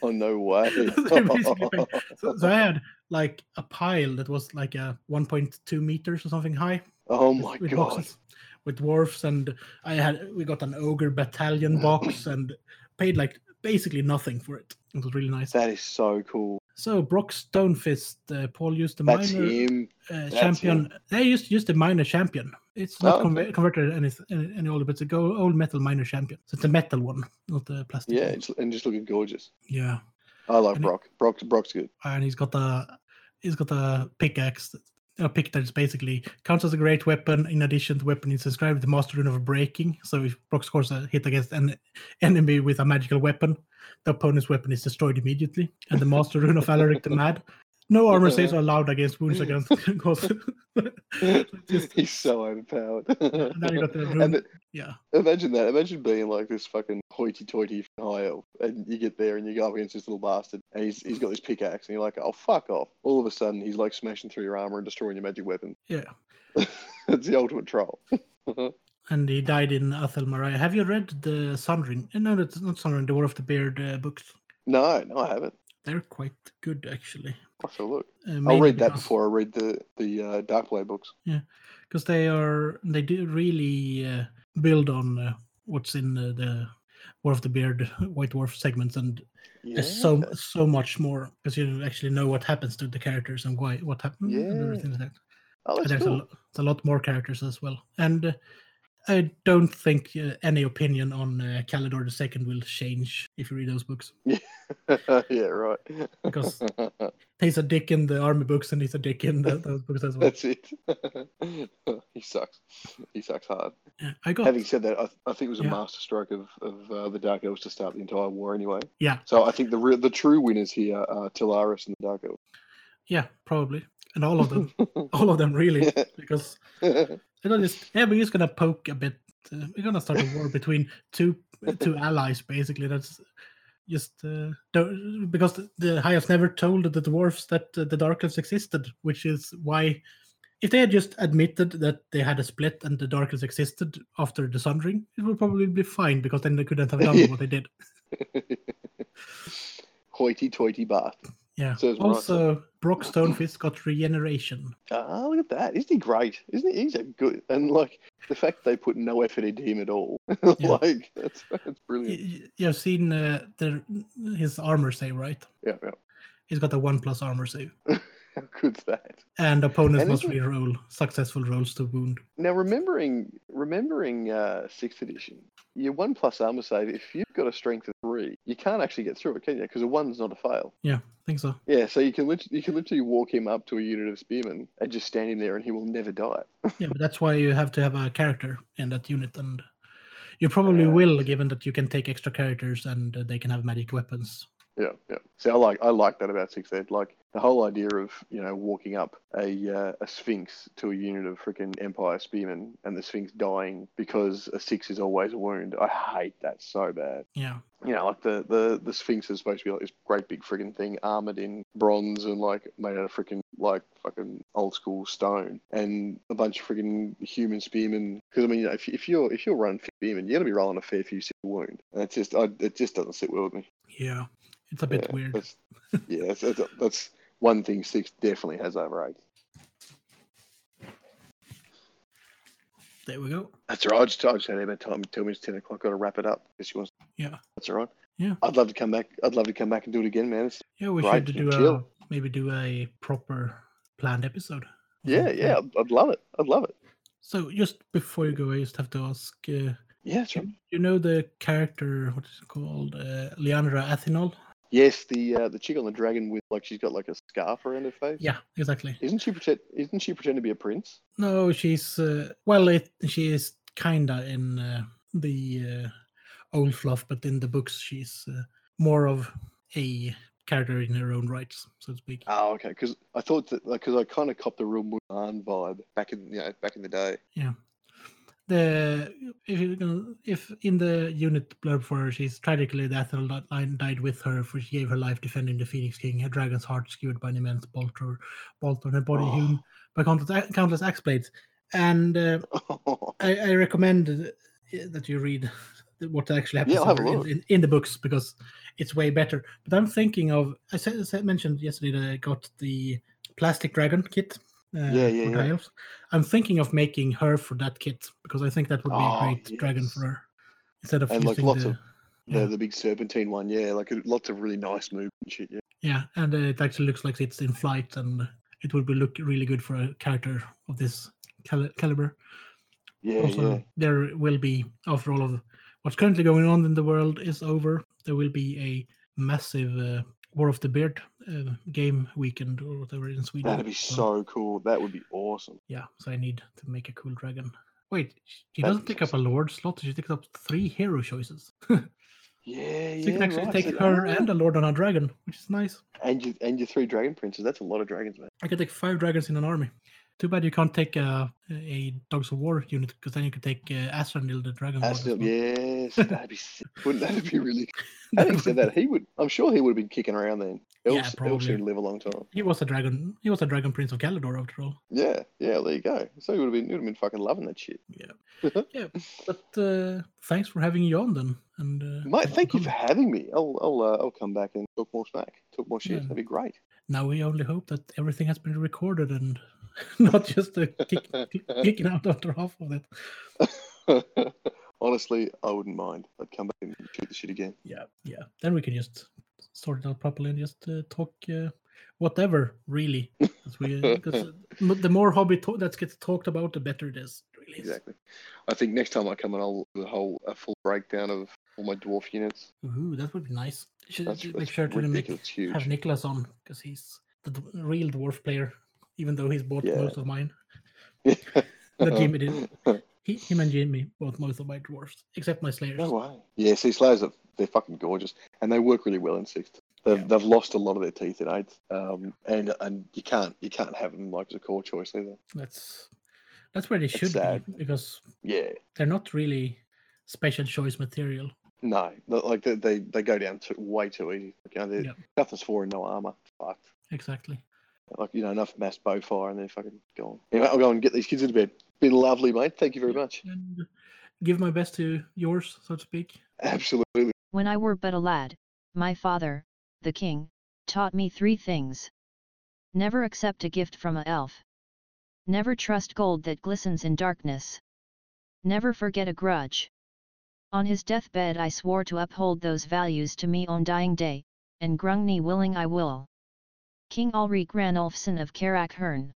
Oh no way. They basically paid- So, so I had like a pile that was like a 1.2 meters or something high. Oh with- my with god. boxes with dwarfs, and I had we got an ogre battalion box and paid like basically nothing for it. It was really nice. That is so cool. So Brock Stonefist, uh, Paul used the That's miner him. uh, champion. They used used the miner champion. It's not Oh, conver- converted any, any any older, but it's a go, old metal miner champion. So it's a metal one, not the plastic. Yeah, it's- and just looking gorgeous. yeah. I love And it- Brock. Brock. Brock's good. and he's got the he's got a pickaxe a pick that's basically counts as a great weapon in addition the weapon is described with the master rune of breaking so if brock scores a hit against an enemy with a magical weapon the opponent's weapon is destroyed immediately and the master rune of alaric the mad no armor saves are allowed against wounds against cause just- He's so overpowered. now you got the rune. and the- yeah imagine that. Imagine being like this fucking hoity-toity high elf, and you get there and you go up against this little bastard, and he's he's got this pickaxe, and you're like, oh fuck off. All of a sudden, he's like smashing through your armor and destroying your magic weapon. yeah it's the ultimate troll. and he died in Athel Maraya. Have you read the Sundering? Uh, No, that's not Sundering. The War of the Beard uh, books. no, no, I haven't. They're quite good, actually. I'll have a look. Uh, I'll read that because- before I read the the uh, Darkblade books. Yeah, because they are they do really uh, build on uh, what's in uh, the War of the Beard White Dwarf segments, and Yeah. there's so so much more because you actually know what happens to the characters and why what happened and everything like that. Oh, And that's there's a, cool. there's a lot more characters as well, and uh, I don't think uh, any opinion on uh, Caledor II will change if you read those books. yeah, right. Because- He's a dick in the army books, and he's a dick in the, those books as well. That's it. he sucks. He sucks hard. Yeah, I got Having said that, I, I think it was a Yeah. masterstroke of, of uh, the Dark Elves to start the entire war anyway. yeah, So I think the real, the true winners here are Talaris and the Dark Elves. yeah, probably, and all of them, all of them really, because They're gonna just yeah, we're just gonna poke a bit. Uh, we're gonna start a war between two two allies, basically. That's just uh, because the, the High Elves never told the dwarfs that uh, the Dark Elves existed, which is why. If they had just admitted that they had a split and the Dark Elves existed after the Sundering, it would probably be fine because then they couldn't have done what they did. Hoity-toity Bath. Yeah. Right, Also, Brock Stonefist got regeneration. Ah, look at that. Isn't he great? Isn't he? He's a good. And like the fact they put no effort into him at all. Yeah. like that's that's brilliant. You've seen uh, the his armor save, right? Yeah, yeah. He's got a one plus armor save, How good's that? and opponents And must reroll successful rolls to wound. Now remembering remembering uh sixth edition, your one plus armor save, if you've got a strength of three, you can't actually get through it, can you? Because a one's not a fail. Yeah, I think so. Yeah, so you can literally you can literally walk him up to a unit of spearmen and just stand him there and he will never die. Yeah, but that's why you have to have a character in that unit, and you probably Yeah. will, given that you can take extra characters and uh, they can have magic weapons. Yeah, yeah. See, I like I like that about sixth ed. Like the whole idea of you know walking up a uh, a sphinx to a unit of freaking empire spearmen and the sphinx dying because a six is always a wound. I hate that so bad. Yeah, You know, like the the the sphinx is supposed to be like this great big freaking thing, armored in bronze and like made out of freaking like fucking old school stone, and a bunch of freaking human spearmen. Because I mean, you know, if if you're if you're running spearmen, you're gonna be rolling a fair few wound. And it just I, it just doesn't sit well with me. yeah, it's a bit Yeah, weird. That's, yeah, that's, that's, that's one thing six definitely has over eight. There we go. That's all right. I just, I just had about time. Tell me it's ten o'clock. Got to wrap it up. Guess she wants. Yeah. That's all right. Yeah. I'd love to come back. I'd love to come back and do it again, man. It's, Yeah, we should do a maybe do a proper planned episode. yeah, yeah. I'd, I'd love it. I'd love it. So just before you go, I just have to ask. Uh, Yeah, you, you know the character what is it called? Uh, Leandra Athenol. Yes, the uh, the chick on the dragon with like she's got like a scarf around her face. Yeah, exactly. Isn't she pretend? Isn't she pretend to be a prince? No, she's uh, well. It she is kinda in uh, the uh, old fluff, but in the books she's uh, more of a character in her own rights, so to speak. Oh, okay. Because I thought that because I kind of copped the real Mulan vibe back in you know back in the day. The if you if in the unit blurb for her, she's tragically the Athenol line died with her, for she gave her life defending the Phoenix King. Her dragon's heart skewered by an immense bolt, or bolt on her body Oh. hewn by countless, countless axe blades. And uh, I, I recommend uh, that you read what actually happens Yeah, I'll to have a her look. in, in, in the books because it's way better. But I'm thinking of I said, said mentioned yesterday that I got the plastic dragon kit. Uh, Yeah, yeah, yeah. Dials. I'm thinking of making her for that kit because I think that would be Oh, a great dragon for her instead of And, like, lots the of- Yeah. the big serpentine one, yeah, like lots of really nice moves and shit. Yeah, Yeah, and uh, it actually looks like it's in flight, and it would be look really good for a character of this cali- caliber. yeah, also, yeah. there will be, after all of what's currently going on in the world is over, there will be a massive uh, War of the Beard uh, game weekend or whatever in Sweden. That'd be so cool. That would be awesome. Yeah, so I need to make a cool dragon. Wait, she doesn't take up a lord slot. She takes up three hero choices. so Yeah, you can actually right, take so- her and a lord on a dragon, which is nice. and your and your three dragon princes. That's a lot of dragons, man. I can take five dragons in an army. Too bad you can't take a, a Dogs of War unit because then you could take uh, Asarnil, the dragon. lord That's as well. yes, that'd be sick. Wouldn't that be really? Having said that, he would. I'm sure he would have been kicking around then. Yeah, Elves, elves probably. should live a long time. He was a dragon. He was a dragon prince of Caledor after all. Yeah, yeah. There you go. So he would have been. He would have been fucking loving that shit. Yeah, yeah. But uh, thanks for having you on then. And uh, Mate, thank you for having me. I'll I'll uh, I'll come back and talk more smack, talk more shit. Yeah. That'd be great. Now we only hope that everything has been recorded and not just kick, kicking out after half of it. Honestly, I wouldn't mind. I'd come back and shoot the shit again. Yeah, yeah. Then we can just sort it out properly and just uh, talk uh, whatever, really. 'Cause we, uh, 'cause, uh, the more hobby to- that gets talked about, the better it is. Really. Exactly. I think next time I come in, I'll do a whole a full breakdown of all my dwarf units. Ooh, that would be nice. You should That's, uh, that's make sure to make, have Nicholas on because he's the d- real dwarf player, even though he's bought Yeah. most of mine. That Jimmy did. He, him and Jimmy bought most of my dwarfs, except my slayers. No way. Yeah, see, Slayers are they're fucking gorgeous, and they work really well in sixth. They've, Yeah. they've lost a lot of their teeth in eighth, um, and and you can't you can't have them like as a core choice either. That's that's where they should be because Yeah, they're not really special choice material. no, like they they, they go down to way too easy. You know, they're Yeah. nothing's for and no armor. Fucked. Exactly. Like you know, enough mass bow fire, and they're fucking gone. Anyway, I'll go and get these kids into bed. Been lovely, mate. Thank you very much. And give my best to yours, so to speak. Absolutely. When I were but a lad, my father, the king, taught me three things. Never accept a gift from a elf. Never trust gold that glistens in darkness. Never forget a grudge. On his deathbed I swore to uphold those values to me on dying day, and Grungni willing I will. King Ulrich Ranulfson of Karak Hirn.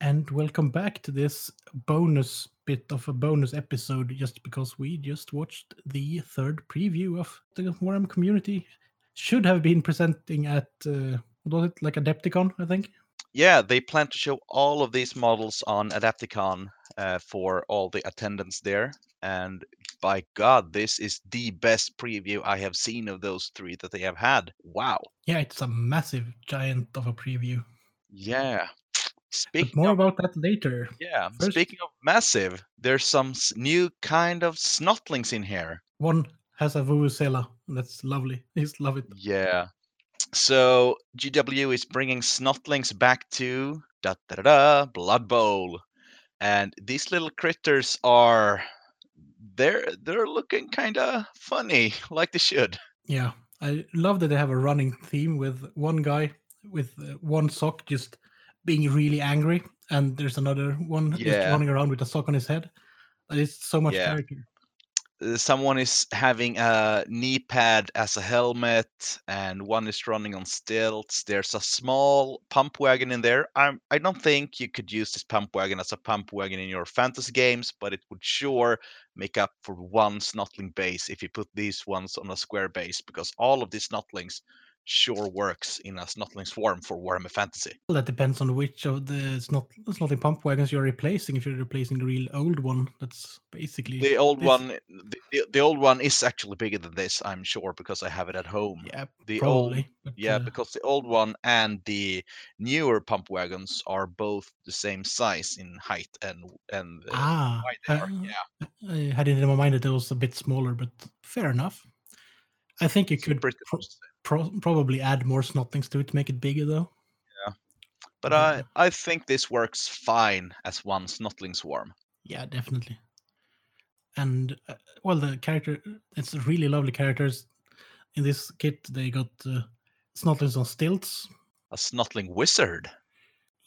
And welcome back to this bonus bit of a bonus episode, just because we just watched the third preview of the Warhammer community. Should have been presenting at uh, what was it like Adepticon, I think. Yeah, they plan to show all of these models on Adepticon uh, for all the attendants there. And by God, this is the best preview I have seen of those three that they have had. Wow. Yeah, it's a massive giant of a preview. Yeah. Speaking But more of, about that later. yeah, first- speaking of massive, there's some new kind of snotlings in here. One has a Vuvuzela, that's lovely. I love it. Yeah. So GW is bringing snotlings back to da da da da Blood Bowl, and these little critters are they're they're looking kind of funny, like they should. Yeah, I love that they have a running theme with one guy with uh, one sock just being really angry, and there's another one just running around with a sock on his head. It's so much Yeah. character. Uh, Someone is having a knee pad as a helmet, and one is running on stilts. There's a small pump wagon in there. I'm, I don't think you could use this pump wagon as a pump wagon in your fantasy games, but it would sure make up for one snotling base if you put these ones on a square base, because all of these snotlings sure works in a snotling swarm for Warhammer Fantasy. Well, that depends on which of the it's not it's not in pump wagons you're replacing. If you're replacing the real old one, that's basically The old this- one, the, the- old one is actually bigger than this, I'm sure, because I have it at home. Yeah, the old probably. but, Yeah, uh, because the old one and the newer pump wagons are both the same size in height and and uh, ah, wide they are. uh, Yeah, I had it in my mind that it was a bit smaller, but fair enough. I think you it's could pretty pro- much the same. pro- probably add more snotlings to it to make it bigger, though. Yeah, but. I I think this works fine as one snotling swarm. Yeah, definitely. And uh, well, the character, it's really lovely characters. In this kit, they got uh, Snotlings on stilts. A snotling wizard.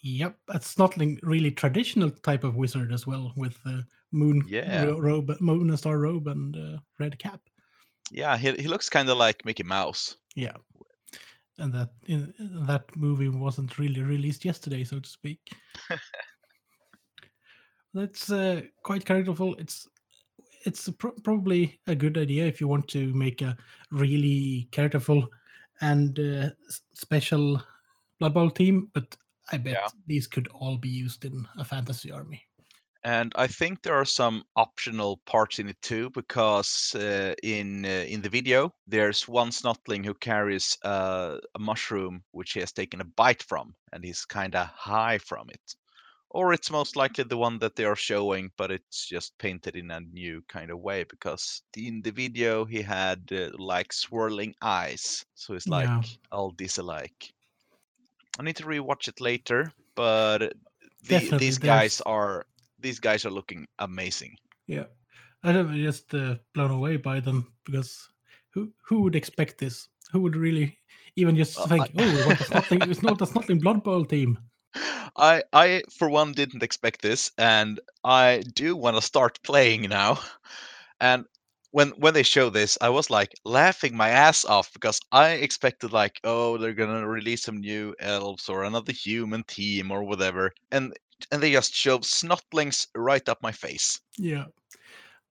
Yep, a Snotling, really traditional type of wizard as well, with uh, moon Yeah. ro- robe, moon and star robe, and uh, red cap. Yeah, he he looks kind of like Mickey Mouse. Yeah, and that in, that movie wasn't really released yesterday, so to speak. That's uh, quite characterful. It's it's pro- probably a good idea if you want to make a really characterful and uh, special Blood Bowl team, but I bet Yeah. these could all be used in a fantasy army. And I think there are some optional parts in it too, because uh, in uh, in the video there's one snotling who carries uh, a mushroom which he has taken a bite from, and he's kind of high from it. Or it's most likely the one that they are showing, but it's just painted in a new kind of way because in the video he had uh, like swirling eyes, so it's like Yeah. all disalike. I need to rewatch it later, but the, these guys are these guys are looking amazing. Yeah, I was just uh, blown away by them because who who would expect this? Who would really even just think, I- oh, what, it's nothing, it's not that's nothing Blood Bowl team. I I for one didn't expect this, and I do want to start playing now. And when when they show this, I was like laughing my ass off because I expected like, oh, they're gonna release some new elves or another human team or whatever, and and they just shove snotlings right up my face. Yeah.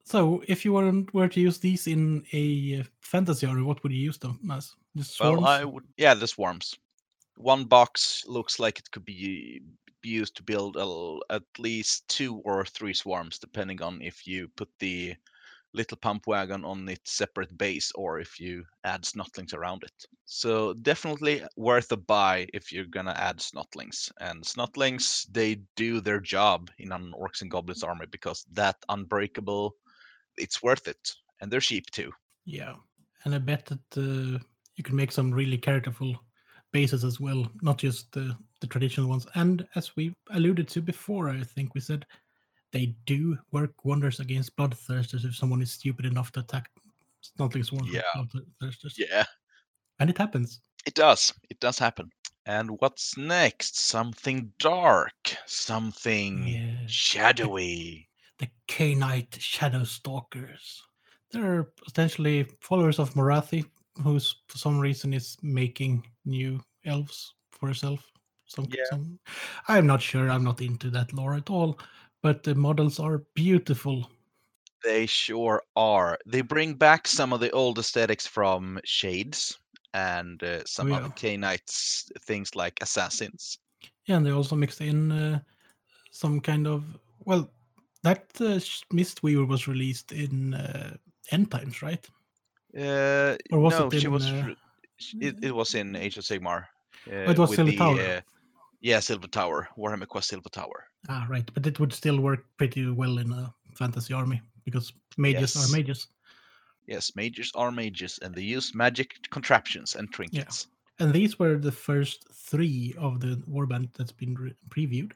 So if you were were to use these in a uh, fantasy army, what would you use them as? Just swarms? Well, I would yeah, the swarms. One box looks like it could be be used to build a at least two or three swarms, depending on if you put the little pump wagon on its separate base or if you add snotlings around it. So definitely worth a buy if you're gonna add snotlings. And snotlings, they do their job in an orcs and goblins army because that unbreakable, it's worth it, and they're cheap too. Yeah, and I bet that uh, you can make some really characterful bases as well, not just the the traditional ones. And as we alluded to before, I think we said they do work wonders against bloodthirsters if someone is stupid enough to attack Snotling swarms. Yeah. bloodthirsters. Yeah. and it happens. It does. It does happen. And what's next? Something dark, something Yeah. shadowy. the K-Knight Shadow Stalkers. They're potentially followers of Morathi, who's for some reason is making new elves for herself. Some, Yeah. some, I'm not sure. I'm not into that lore at all, but the models are beautiful. They sure are. They bring back some of the old aesthetics from Shades and uh, some yeah. other Khainites things like Assassins. Yeah, and they also mixed in uh, some kind of well, that uh, Mistweaver was released in uh, End Times, right? Uh, Or was no, it she was. uh, It, it was in Age of Sigmar. Uh, Oh, it was Silver the, Tower. uh, yeah, Silver Tower. Warhammer Quest Silver Tower. Ah, right. But it would still work pretty well in a fantasy army because mages Yes. are mages. Yes, mages are mages, and they use magic contraptions and trinkets. And these were the first three of the warband that's been re- previewed.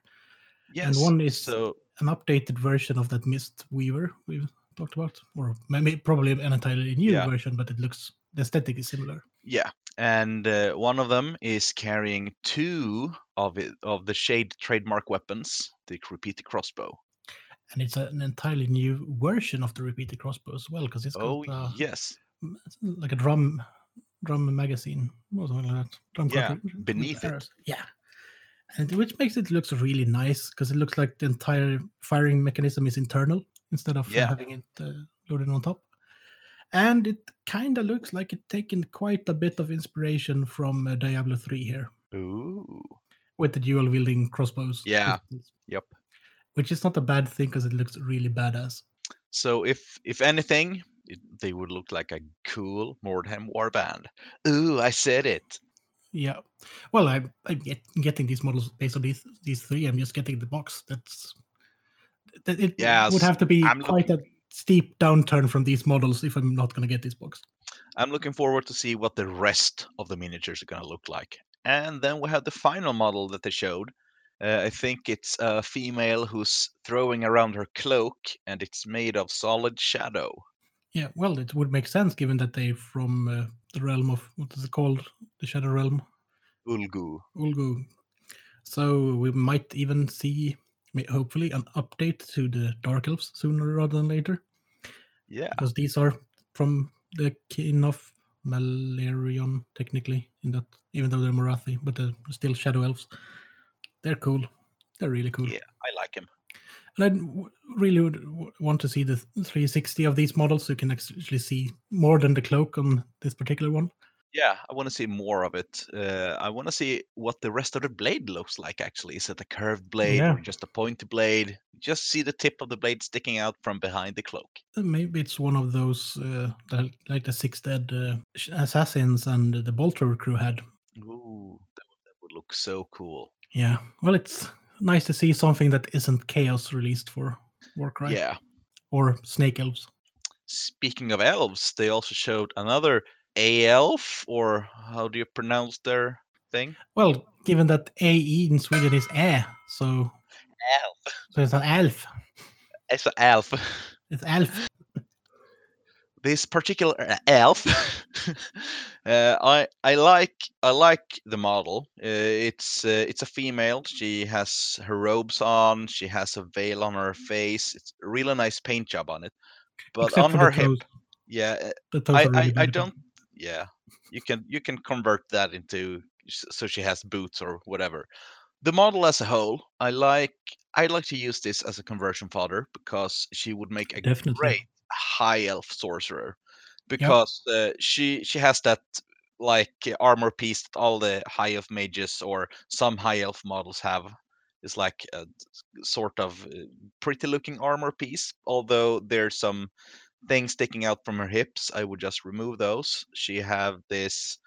Yes. And one is- so An updated version of that Mist Weaver we've talked about, or maybe probably an entirely new Yeah. version, but it looks the aesthetic is similar. yeah, and uh, one of them is carrying two of it of the shade trademark weapons, the repeater crossbow. And it's an entirely new version of the repeated crossbow as well, because it's got Oh uh, yes, like a drum drum magazine or something like that. Drum Yeah, beneath it. Yeah. And which makes it looks really nice because it looks like the entire firing mechanism is internal instead of Yeah. having it uh, loaded on top. And it kind of looks like it's taken quite a bit of inspiration from uh, Diablo 3 here ooh, with the dual wielding crossbows. Yeah. yep. Which is not a bad thing because it looks really badass. So if if anything, it, they would look like a cool Mordheim warband. Ooh, I said it. Yeah. Well, I'm, I'm get, getting these models based on these these three. I'm just getting the box. That's that it would have to be I'm quite a steep downturn from these models if I'm not going to get this box. I'm looking forward to see what the rest of the miniatures are going to look like. And then we have the final model that they showed. Uh, I think it's a female who's throwing around her cloak, and it's made of solid shadow. Yeah. Well, it would make sense given that they're from uh, the realm of what is it called? The Shadow Realm, Ulgu. Ulgu. So we might even see hopefully an update to the Dark Elves sooner rather than later, Yeah. because these are from the kin of Malerion, technically, in that even though they're Morathi, but they're still Shadow Elves. They're cool. They're really cool. Yeah, I like him. And I w- really would w- want to see the 360 of these models so you can actually see more than the cloak on this particular one. Yeah, I want to see more of it. Uh, I want to see what the rest of the blade looks like. Actually, is it a curved blade Yeah. or just a pointy blade? Just see the tip of the blade sticking out from behind the cloak. Uh, Maybe it's one of those uh, that, like the Six Dead uh, Assassins and the Bolter crew had. Ooh, that would, that would look so cool. Yeah, well, it's nice to see something that isn't Chaos released for Warcry Yeah. or Snake Elves. Speaking of elves, they also showed another a elf, or how do you pronounce their thing? Well, given that AE in Sweden is Ä, so, Elf. so it's an elf. It's an elf. It's elf. this particular uh, elf uh, i i like i like the model uh, it's uh, it's a female she has her robes on she has a veil on her face it's a really nice paint job on it but Except on for her the hip yeah uh, I, I i don't yeah you can you can convert that into so she has boots or whatever. The model as a whole i like i like to use this as a conversion fodder because she would make a Definitely. great high elf sorcerer because uh, she she has that like armor piece that all the high elf mages or some high elf models have. Is like a sort of uh, pretty looking armor piece although there's some things sticking out from her hips i would just remove those she have this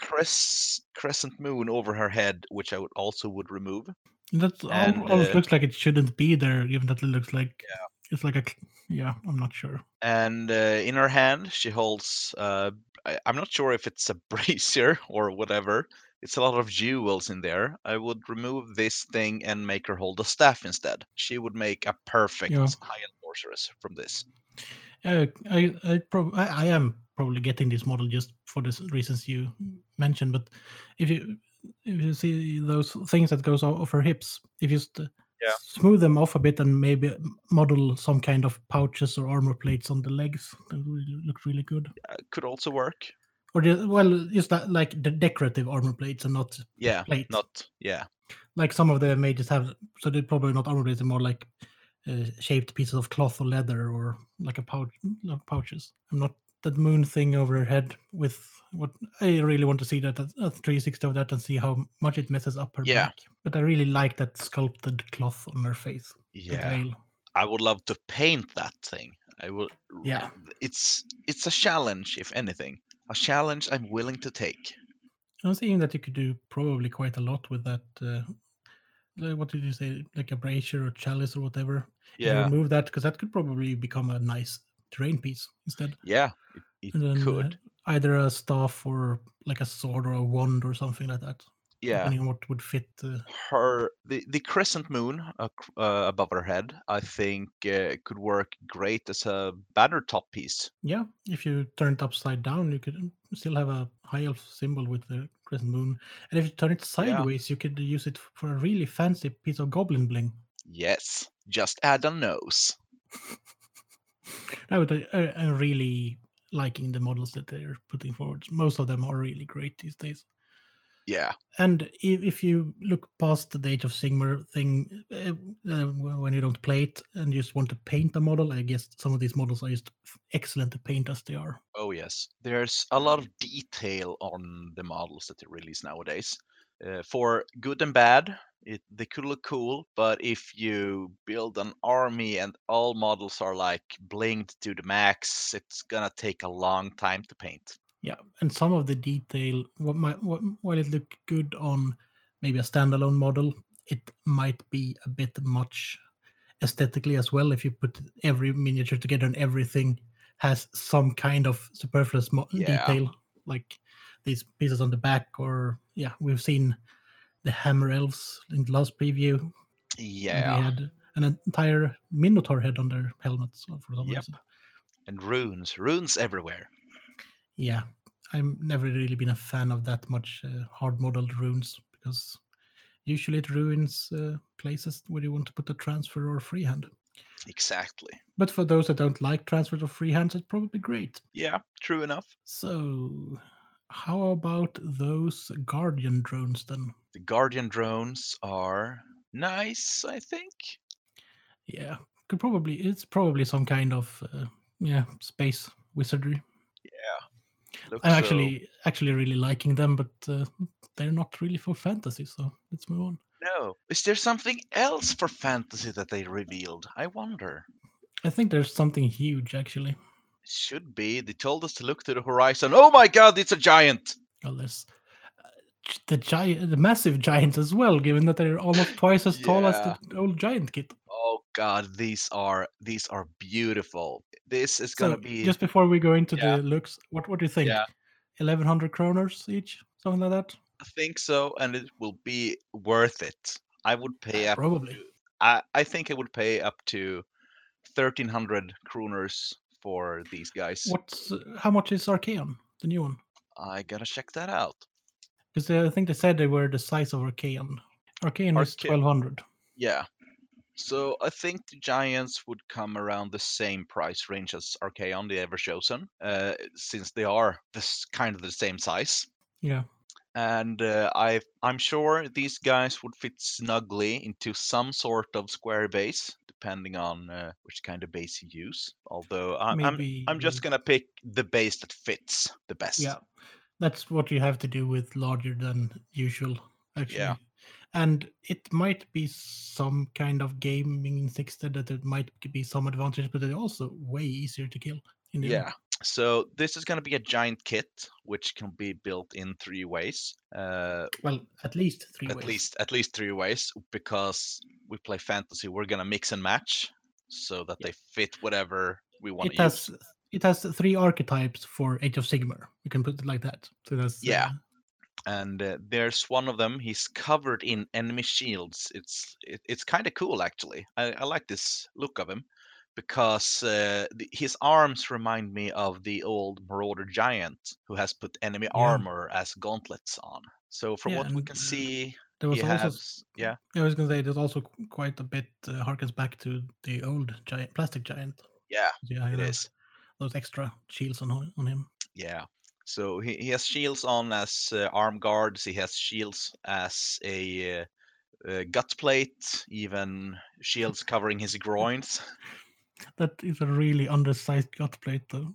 cres- crescent moon over her head which i would also would remove That almost uh, looks like it shouldn't be there, even that it looks like it's like a yeah. I'm not sure. and uh, in her hand she holds uh, I, i'm not sure if it's a brazier or whatever it's a lot of jewels in there i would remove this thing and make her hold a staff instead she would make a perfect Yeah. high-end sorceress from this Uh, I I, prob- I I am probably getting this model just for the reasons you mentioned. But if you if you see those things that goes off her hips, if you uh, Yeah. smooth them off a bit and maybe model some kind of pouches or armor plates on the legs, that would look really good. uh, could also work Or just, well, just that, like the decorative armor plates and not yeah Plate. not yeah like some of the mages have. So they're probably not armor plates; they're more like uh, shaped pieces of cloth or leather, or like a pouch, like pouches. I'm not that moon thing over her head with what I really want to see that at, at 360 of that and see how much it messes up her Yeah. back. But I really like that sculpted cloth on her face. yeah i would love to paint that thing i would Yeah. it's it's a challenge if anything a challenge i'm willing to take I'm seeing that you could do probably quite a lot with that. Uh, what did you say? Like a brazier or chalice or whatever. Yeah remove that, because that could probably become a nice terrain piece instead. yeah it, it And then could uh, either a staff or like a sword or a wand or something like that. Yeah Depending what would fit. Uh, her the, the crescent moon uh, uh, above her head i think uh, could work great as a banner top piece yeah, if you turn it upside down, you could still have a high elf symbol with the crescent moon. And if you turn it sideways, you could use it for a really fancy piece of goblin bling. yes just add a nose No, but I, I, I'm really liking the models that they're putting forward. Most of them are really great these days. Yeah. And if, if you look past the Age of Sigmar thing, uh, uh, when you don't play it and you just want to paint a model, I guess some of these models are just excellent to paint as they are. oh yes. There's a lot of detail on the models that they release nowadays. Uh, for good and bad it, they could look cool but if you build an army and all models are like blinged to the max it's gonna take a long time to paint Yeah, and some of the detail, what might, what, while it looked good on maybe a standalone model, it might be a bit much aesthetically as well. If you put every miniature together and everything has some kind of superfluous mo- Yeah. detail, like these pieces on the back, or yeah, we've seen the hammer elves in the last preview. yeah They had an entire minotaur head on their helmets for some Yep. reason. and runes runes everywhere Yeah, I've never really been a fan of that much uh, hard modeled runes because usually it ruins uh, places where you want to put a transfer or freehand. Exactly. But for those that don't like transfers or freehands, it's probably great. Yeah, true enough. So, how about those Guardian drones then? The Guardian drones are nice, I think. Yeah, could probably it's probably some kind of uh, yeah space wizardry. Looks I'm so- actually actually really liking them, but uh, they're not really for fantasy. So let's move on. No. Is there something else for fantasy that they revealed? I wonder. I think there's something huge actually. Should be. They told us to look to the horizon. Oh my god, it's a giant! Well, there's uh, the giant, the massive giants as well, given that they're almost twice as tall as the old giant kit. God, these are these are beautiful. This is gonna So be just before we go into Yeah. the looks, what what do you think? Yeah. Eleven hundred kroners each, something like that. I think so, and it will be worth it. I would pay up. Probably. I, I think I would pay up to thirteen hundred kroners for these guys. What's uh, how much is Archaon, the new one? I gotta check that out. Because I think they said they were the size of Archaon. Archaon is twelve hundred. Yeah. So I think the Giants would come around the same price range as Archaon, the Ever Chosen, uh, since they are this kind of the same size. Yeah. And uh, I, I'm sure these guys would fit snugly into some sort of square base, depending on uh, which kind of base you use. Although I, I'm, Maybe I'm just gonna pick the base that fits the best. Yeah, that's what you have to do with larger than usual, actually. And it might be some kind of gaming instead that it might be some advantage, but they're also way easier to kill. In the end. Yeah. So this is going to be a giant kit, which can be built in three ways. Uh, Well, at least three at ways. least at least three ways, because we play fantasy. We're going to mix and match so that they fit whatever we want it to has use. it has three archetypes for Age of Sigmar. You can put it like that. So that's Yeah. uh, And uh, there's one of them. He's covered in enemy shields. It's it, it's kind of cool actually. I, I like this look of him because uh, the, his arms remind me of the old Marauder giant who has put enemy Yeah. armor as gauntlets on. So from Yeah, what we can uh, see, there was also has yeah I was gonna say there's also quite a bit uh, harkens back to the old giant plastic giant. yeah Yeah, it is those extra shields on on him. yeah. So he, he has shields on as uh, arm guards. He has shields as a uh, uh, gut plate, even shields covering his groins. That is a really undersized gut plate, though.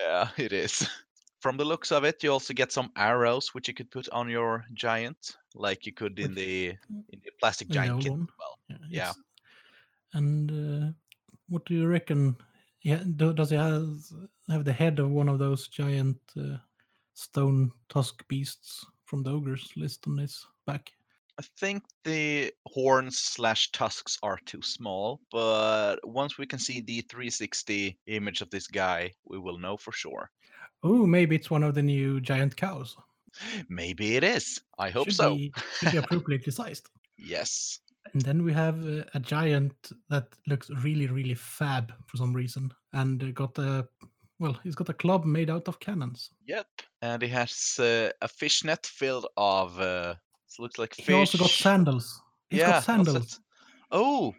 Yeah, it is. From the looks of it, you also get some arrows which you could put on your giant, like you could in the in the plastic giant kit. Well, Yeah. Yeah. And uh, what do you reckon? Yeah, do, does he have, have the head of one of those giant uh, stone tusk beasts from the ogres list on his back? I think the horns slash tusks are too small, but once we can see the 360 image of this guy, we will know for sure. Oh, maybe it's one of the new giant cows. Maybe it is. I hope Should so. Be, should be appropriately sized. Yes. And then we have uh, a giant that looks really, really fab for some reason, and uh, got a well, he's got a club made out of cannons. Yep. And he has uh, a fishnet filled of uh, it looks like fish. He also got sandals. He's yeah, got sandals. Oh,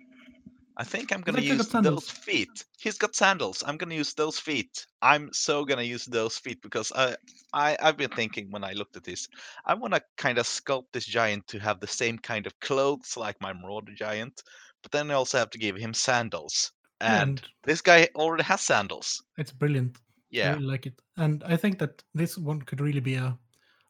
I think I'm gonna use those feet. He's got sandals. I'm gonna use those feet. I'm so gonna use those feet because I, I, I've been thinking when I looked at this, I want to kind of sculpt this giant to have the same kind of clothes like my Marauder giant, but then I also have to give him sandals. Yeah, And this guy already has sandals. it's brilliant. I Yeah, really like it, and I think that this one could really be a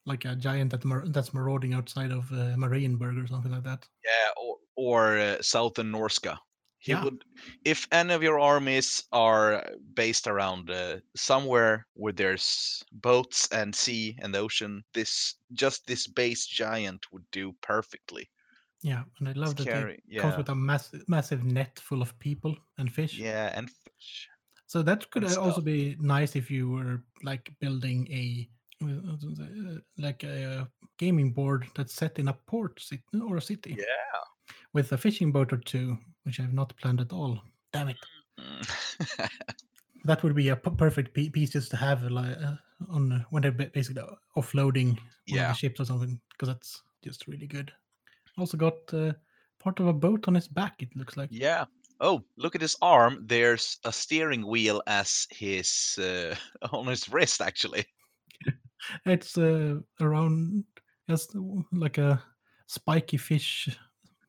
like a giant that mar- that's marauding outside of uh, Marienburg or something like that. yeah, or or uh, Southern Norska. He Yeah. would, if any of your armies are based around uh, somewhere where there's boats and sea and the ocean, this just this base giant would do perfectly. Yeah, and I love It's that it comes with a massive massive net full of people and fish. yeah, and fish. So that could uh, also be nice if you were like building a uh, like a gaming board that's set in a port city or a city Yeah. With a fishing boat or two, which I've not planned at all. Damn it! Mm. That would be a p- perfect pe- piece just to have like uh, on uh, when they're basically offloading one of yeah, the ships or something, because that's just really good. Also got uh, part of a boat on his back. It looks like. Yeah. Oh, look at his arm. There's a steering wheel as his uh, on his wrist, actually. It's uh, around just like a spiky fish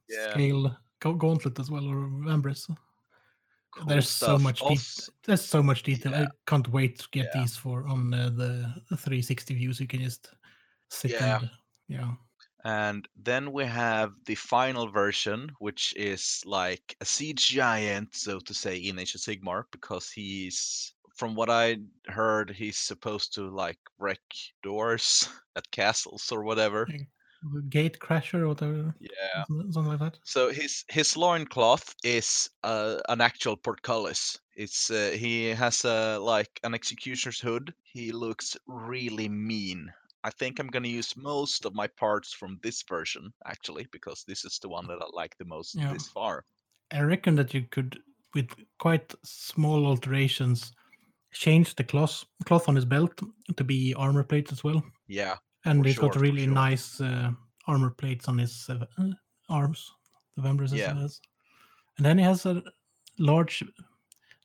Yeah. scale ga- gauntlet as well, or ambrose. Cool There's so much Also- detail. There's so much detail. I can't wait to get Yeah. these for on uh, the the 360 views. You can just sit Yeah. and yeah. And then we have the final version, which is like a siege giant, so to say, in Age of Sigmar, because he's, from what I heard, he's supposed to like wreck doors at castles or whatever. Gate crasher or whatever, Yeah. something like that. So his his loincloth is uh, an actual portcullis. It's uh, he has a like an executioner's hood. He looks really mean. I think I'm gonna use most of my parts from this version actually because this is the one that I like the most Yeah. this far. I reckon that you could, with quite small alterations, change the cloth cloth on his belt to be armor plates as well. Yeah, And For he's got really sure. nice uh, armor plates on his uh, uh, arms, the Vembris Yeah. has. And then he has a large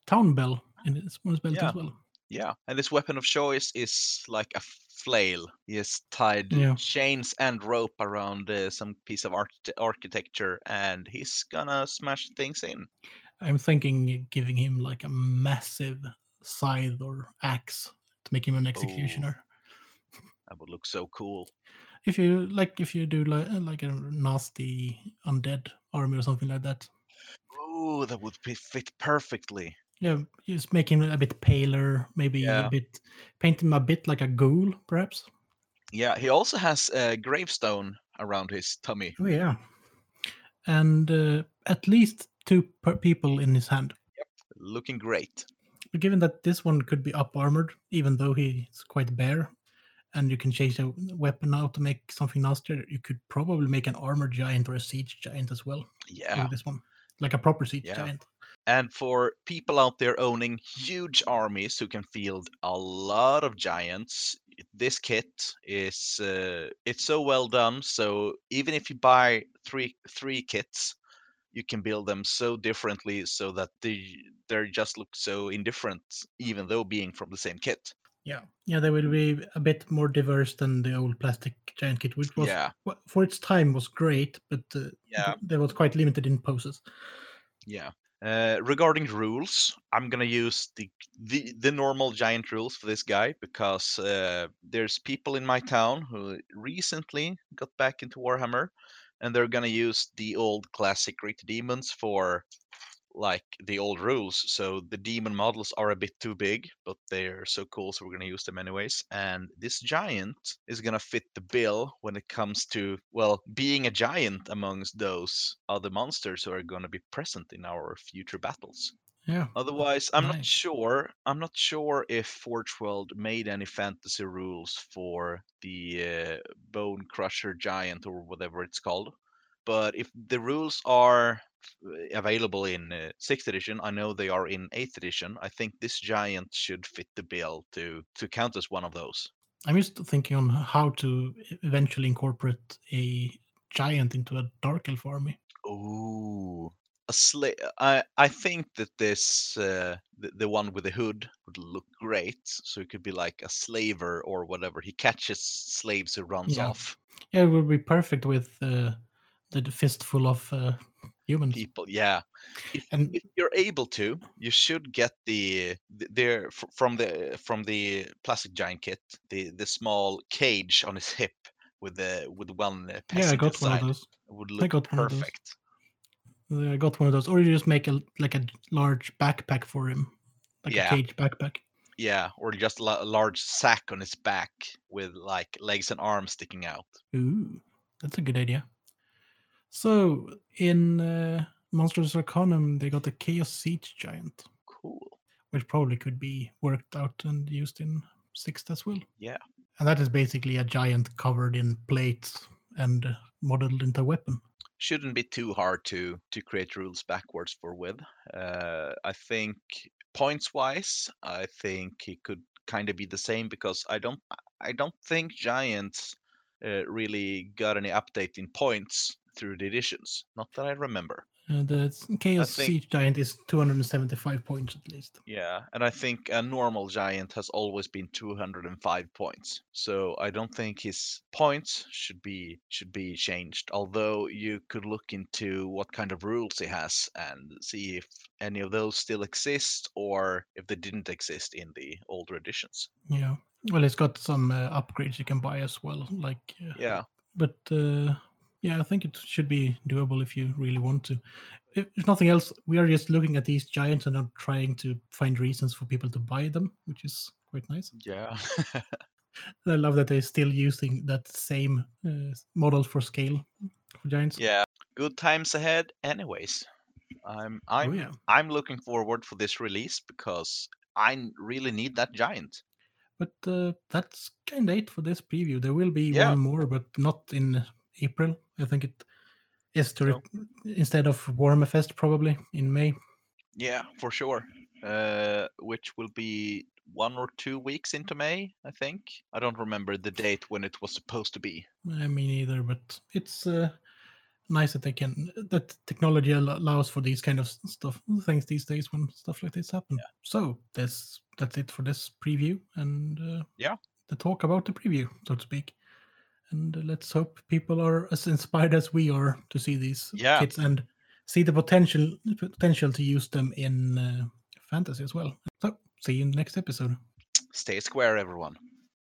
town bell in his, belt Yeah. as well. yeah. And his weapon of choice is like a flail. He has tied Yeah. chains and rope around uh, some piece of arch- architecture, and he's gonna smash things in. I'm thinking giving him like a massive scythe or axe to make him an executioner. That would look so cool. If you like, if you do like like a nasty undead army or something like that, Oh, that would fit perfectly. yeah, just make him a bit paler, maybe Yeah. a bit, paint him a bit like a ghoul, perhaps. Yeah, he also has a gravestone around his tummy. Oh yeah, and uh, at least two per people in his hand. Yep. Looking great. But given that this one could be up armored, even though he's quite bare, and you can change the weapon now to make something nastier, you could probably make an armor giant or a siege giant as well. Yeah. This one, like a proper siege Yeah. giant. And for people out there owning huge armies who can field a lot of giants, this kit is uh, it's so well done. So even if you buy three three kits, you can build them so differently so that they they just look so indifferent, even though being from the same kit. Yeah, yeah, they will be a bit more diverse than the old plastic giant kit, which was Yeah, for its time was great, but uh, Yeah. they was quite limited in poses. yeah. Uh, regarding rules, I'm gonna use the, the the normal giant rules for this guy because uh, there's people in my town who recently got back into Warhammer, and they're gonna use the old classic Great Demons for like the old rules. So the demon models are a bit too big, but they're so cool, so we're gonna use them anyways. And this giant is gonna fit the bill when it comes to well being a giant amongst those other monsters who are gonna be present in our future battles. Yeah, Otherwise, I'm not sure. I'm not sure if Forge World made any fantasy rules for the uh, Bone Crusher Giant or whatever it's called. But if the rules are available in uh, sixth edition, I know they are in eighth edition. I think this giant should fit the bill to to count as one of those. I'm just thinking on how to eventually incorporate a giant into a dark elf army. Ooh. A sla- I I think that this uh, the, the one with the hood would look great. So it could be like a slaver or whatever. He catches slaves who runs Yeah. off Yeah, it would be perfect with uh, the the fistful of uh, humans. people. Yeah. If, And if you're able to, you should get the the- there from the from the plastic giant kit the the small cage on his hip with the with one yeah, I got one of those. It would I look got of those. perfect. I got one of those, or you just make a like a large backpack for him, like Yeah. a cage backpack. Yeah, or just a large sack on his back with like legs and arms sticking out. Ooh, that's a good idea. So in uh, Monsters Arcanum, they got the Chaos Siege Giant, Cool. which probably could be worked out and used in sixth as well. Yeah. And that is basically a giant covered in plates and uh, modeled into a weapon. Shouldn't be too hard to to create rules backwards for with. Uh, I think points wise, I think it could kind of be the same because I don't I don't think giants uh, really got any update in points through the editions. Not that I remember. Uh, the Chaos think- Siege Giant is 275 points at least. Yeah, and I think a normal giant has always been 205 points. So I don't think his points should be should be changed. Although you could look into what kind of rules he has and see if any of those still exist or if they didn't exist in the older editions. Yeah. Well, it's got some uh, upgrades you can buy as well. Like, uh, Yeah. but uh, yeah, I think it should be doable if you really want to. If, if nothing else, we are just looking at these giants and not trying to find reasons for people to buy them, which is quite nice. Yeah. I love that they're still using that same uh, model for scale for giants. yeah. Good times ahead anyways. I'm Oh, I'm yeah. I'm looking forward for this release because I really need that giant. But uh, that's kind of it for this preview. There will be Yeah. one more, but not in April. I think it is to re- instead of Warmfest probably in May. Yeah, for sure. Uh, which will be one or two weeks into May, I think. I don't remember the date when it was supposed to be. I mean, either, but it's uh, nice that they can that technology allows for these kind of stuff things these days when stuff like this happen. So that's that's it for this preview and uh, Yeah. the talk about the preview, so to speak. And let's hope people are as inspired as we are to see these Yeah. kits and see the potential potential to use them in uh, fantasy as well. So see you in the next episode. Stay square, everyone.